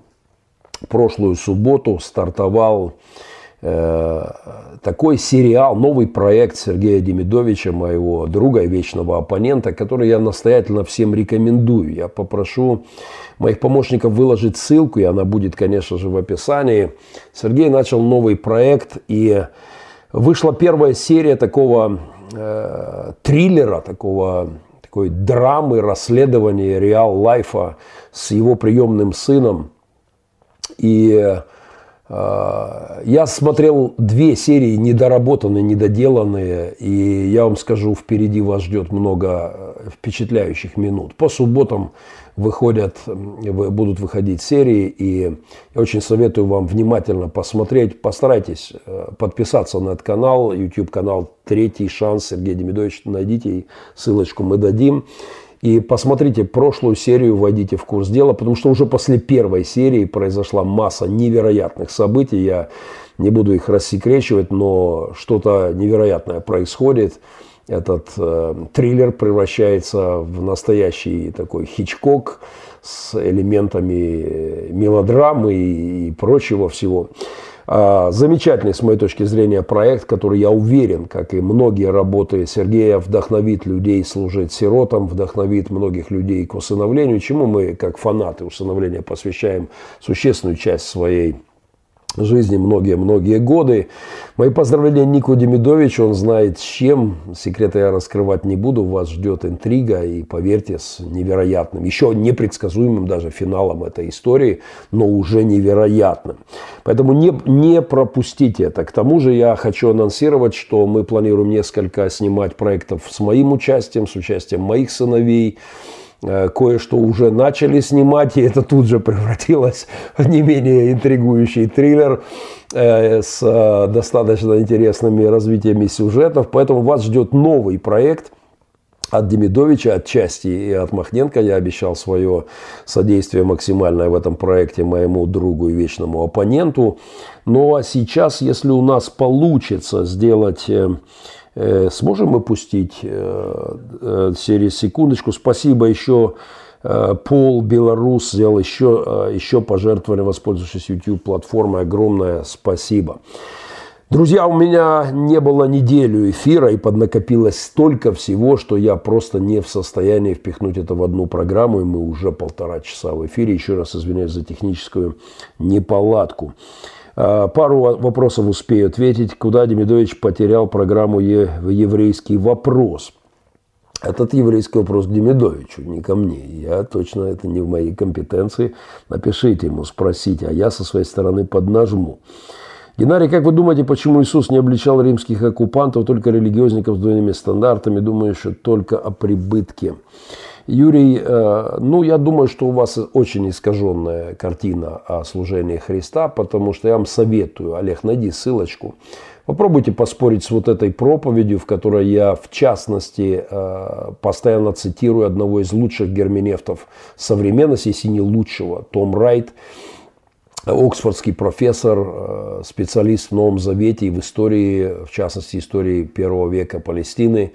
прошлую субботу стартовал э, такой сериал, новый проект Сергея Демидовича, моего друга и вечного оппонента, который я настоятельно всем рекомендую. Я попрошу моих помощников выложить ссылку, и она будет, конечно же, в описании. Сергей начал новый проект, и вышла первая серия такого э, триллера, такого такой драмы, расследования реал-лайфа с его приемным сыном. И я смотрел две серии недоработанные, недоделанные, и я вам скажу, впереди вас ждет много э, впечатляющих минут. По субботам выходят, будут выходить серии, и я очень советую вам внимательно посмотреть. Постарайтесь э, подписаться на этот канал, YouTube-канал «Третий шанс» Сергей Демидович. Найдите, ссылочку мы дадим. И посмотрите прошлую серию, войдите в курс дела, потому что уже после первой серии произошла масса невероятных событий. Я не буду их рассекречивать, но что-то невероятное происходит этот э, триллер превращается в настоящий такой хичкок с элементами мелодрамы и, и прочего всего. А, замечательный, с моей точки зрения, проект, который, я уверен, как и многие работы Сергея, вдохновит людей служить сиротам, вдохновит многих людей к усыновлению, чему мы, как фанаты усыновления, посвящаем существенную часть своей жизни многие-многие годы. Мои поздравления Нику Демидовичу, он знает с чем, секреты я раскрывать не буду, вас ждет интрига и поверьте, с невероятным, еще непредсказуемым даже финалом этой истории, но уже невероятным. Поэтому не, не пропустите это. К тому же я хочу анонсировать, что мы планируем несколько снимать проектов с моим участием, с участием моих сыновей, кое-что уже начали снимать, и это тут же превратилось в не менее интригующий триллер э, с э, достаточно интересными развитиями сюжетов. Поэтому вас ждет новый проект от Демидовича, от части и от Махненко. Я обещал свое содействие максимальное в этом проекте моему другу и вечному оппоненту. Ну а сейчас, если у нас получится сделать Э, сможем мы пустить э, э, через секундочку? Спасибо еще Пол Беларус сделал еще, еще пожертвование, воспользовавшись YouTube платформой. Огромное спасибо. Друзья, у меня не было неделю эфира и поднакопилось столько всего, что я просто не в состоянии впихнуть это в одну программу, и мы уже полтора часа в эфире. Еще раз извиняюсь за техническую неполадку. А, пару вопросов успею ответить. Куда Демидович потерял программу «Еврейский вопрос»? Этот еврейский вопрос к Демидовичу, не ко мне. Я точно, это не в моей компетенции. Напишите ему, спросите, а я со своей стороны поднажму. Геннадий, как вы думаете, почему Иисус не обличал римских оккупантов, только религиозников с двойными стандартами? Думаю, что только о прибытке. Юрий, э, ну, я думаю, что у вас очень искаженная картина о служении Христа, потому что я вам советую, Олег, найди ссылочку. Попробуйте поспорить с вот этой проповедью, в которой я, в частности, э, постоянно цитирую одного из лучших герменевтов современности, если не лучшего, Том Райт, Оксфордский профессор, э, специалист в Новом Завете и в истории, в частности, истории первого века Палестины.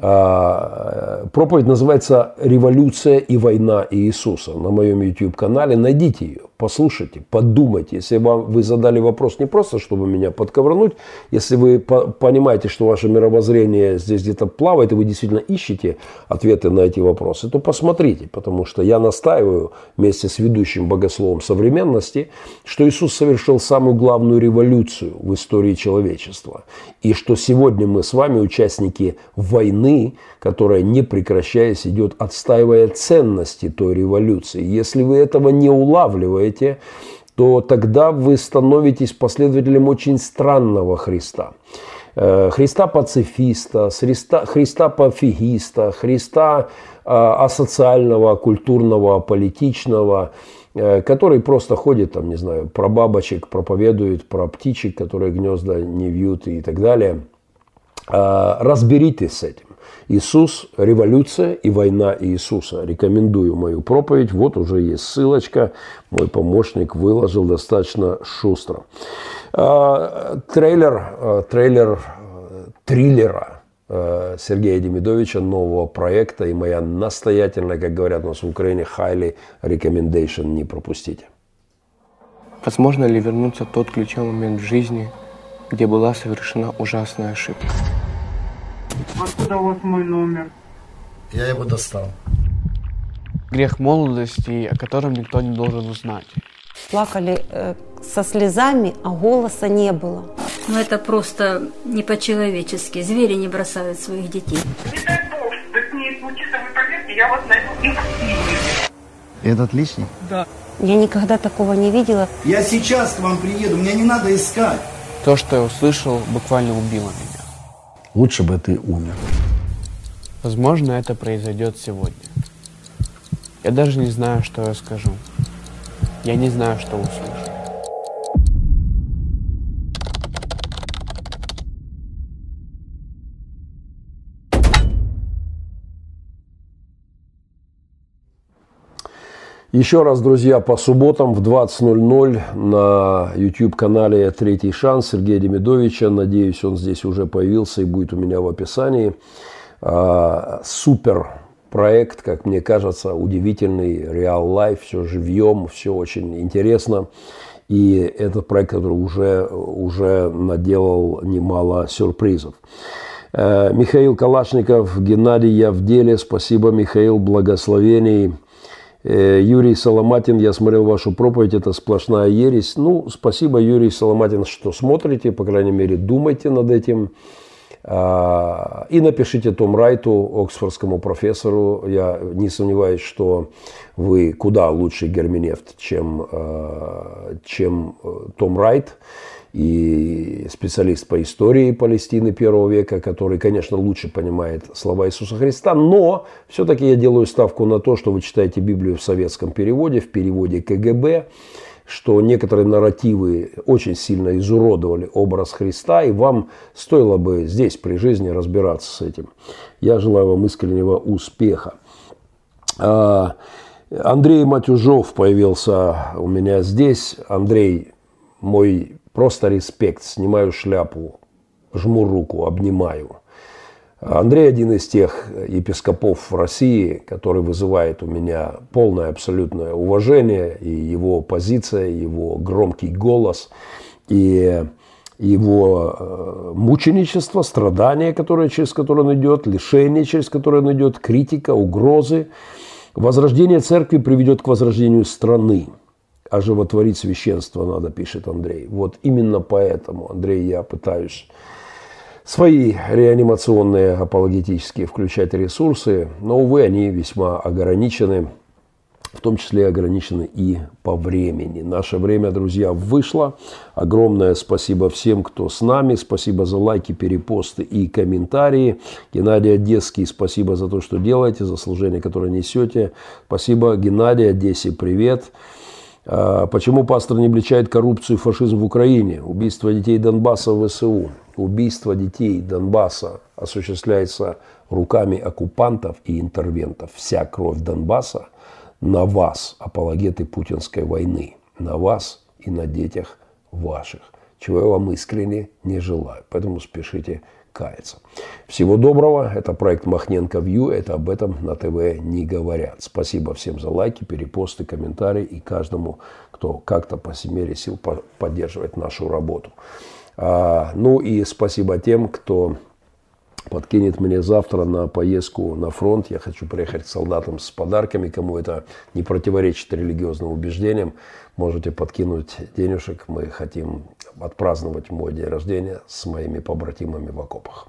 А, проповедь называется «Революция и война Иисуса» на моем YouTube-канале. Найдите ее послушайте, подумайте. Если вам, вы задали вопрос не просто, чтобы меня подковырнуть, если вы по понимаете, что ваше мировоззрение здесь где-то плавает, и вы действительно ищете ответы на эти вопросы, то посмотрите, потому что я настаиваю вместе с ведущим богословом современности, что Иисус совершил самую главную революцию в истории человечества. И что сегодня мы с вами участники войны, которая не прекращаясь идет, отстаивая ценности той революции. Если вы этого не улавливаете, то тогда вы становитесь последователем очень странного Христа. Э, Христа пацифиста, Христа, Христа пофигиста, Христа э, асоциального, культурного, политичного, э, который просто ходит, там, не знаю, про бабочек проповедует, про птичек, которые гнезда не вьют и так далее. Разберитесь с этим. Иисус, революция и война Иисуса. Рекомендую мою проповедь. Вот уже есть ссылочка. Мой помощник выложил достаточно шустро. А, трейлер, а, трейлер э, триллера Сергея Демидовича, нового проекта. И моя настоятельная, как говорят у нас в Украине, highly recommendation не пропустите. Возможно ли вернуться тот ключевой момент в жизни, где была совершена ужасная ошибка? Откуда у вас мой номер? Я его достал. Грех молодости, о котором никто не должен узнать. Плакали э, со слезами, а голоса не было. Ну это просто не по-человечески. Звери не бросают своих детей. Не дай бог, что с ней случится, вы поверьте, я вас найду и Этот лишний? Да. Я никогда такого не видела. Я сейчас к вам приеду, мне не надо искать. То, что я услышал, буквально убило меня. Лучше бы ты умер. Возможно, это произойдет сегодня. Я даже не знаю, что я скажу. Я не знаю, что услышу. Еще раз, друзья, по субботам в 20.00 на YouTube-канале «Третий шанс» Сергея Демидовича. Надеюсь, он здесь уже появился и будет у меня в описании. А, супер проект, как мне кажется, удивительный, реал лайф, все живьем, все очень интересно. И этот проект, который уже, уже наделал немало сюрпризов. Э, Михаил Калашников, Геннадий, я в деле. Спасибо, Михаил, благословений. Э, Юрий Соломатин, я смотрел вашу проповедь, это сплошная ересь. Ну, спасибо, Юрий Соломатин, что смотрите, по крайней мере, думайте над этим. А, и напишите Том Райту, оксфордскому профессору. Я не сомневаюсь, что вы куда лучше герменевт, чем, а, чем э, Том Райт. И специалист по истории Палестины первого века, который, конечно, лучше понимает слова Иисуса Христа, но все-таки я делаю ставку на то, что вы читаете Библию в советском переводе, в переводе КГБ, что некоторые нарративы очень сильно изуродовали образ Христа, и вам стоило бы здесь при жизни разбираться с этим. Я желаю вам искреннего успеха. А, Андрей Матюжов появился у меня здесь. Андрей, мой просто респект, снимаю шляпу, жму руку, обнимаю. Андрей один из тех епископов в России, который вызывает у меня полное абсолютное уважение, и его позиция, его громкий голос, и его э, мученичество, страдания, которые, через которое он идет, лишение, через которое он идет, критика, угрозы. Возрождение церкви приведет к возрождению страны. А животворить священство надо, пишет Андрей. Вот именно поэтому, Андрей, я пытаюсь свои реанимационные апологетические включать ресурсы, но, увы, они весьма ограничены, в том числе ограничены и по времени. Наше время, друзья, вышло. Огромное спасибо всем, кто с нами. Спасибо за лайки, перепосты и комментарии. Геннадий Одесский, спасибо за то, что делаете, за служение, которое несете. Спасибо, Геннадий Одессе, привет. А, почему пастор не обличает коррупцию и фашизм в Украине? Убийство детей Донбасса в ВСУ убийство детей Донбасса осуществляется руками оккупантов и интервентов. Вся кровь Донбасса на вас, апологеты путинской войны, на вас и на детях ваших, чего я вам искренне не желаю. Поэтому спешите каяться. Всего доброго. Это проект Махненко Вью. Это об этом на ТВ не говорят. Спасибо всем за лайки, перепосты, комментарии и каждому, кто как-то по мере сил поддерживает нашу работу. А, ну и спасибо тем, кто подкинет мне завтра на поездку на фронт. Я хочу приехать к солдатам с подарками. Кому это не противоречит религиозным убеждениям, можете подкинуть денежек. Мы хотим отпраздновать мой день рождения с моими побратимами в окопах.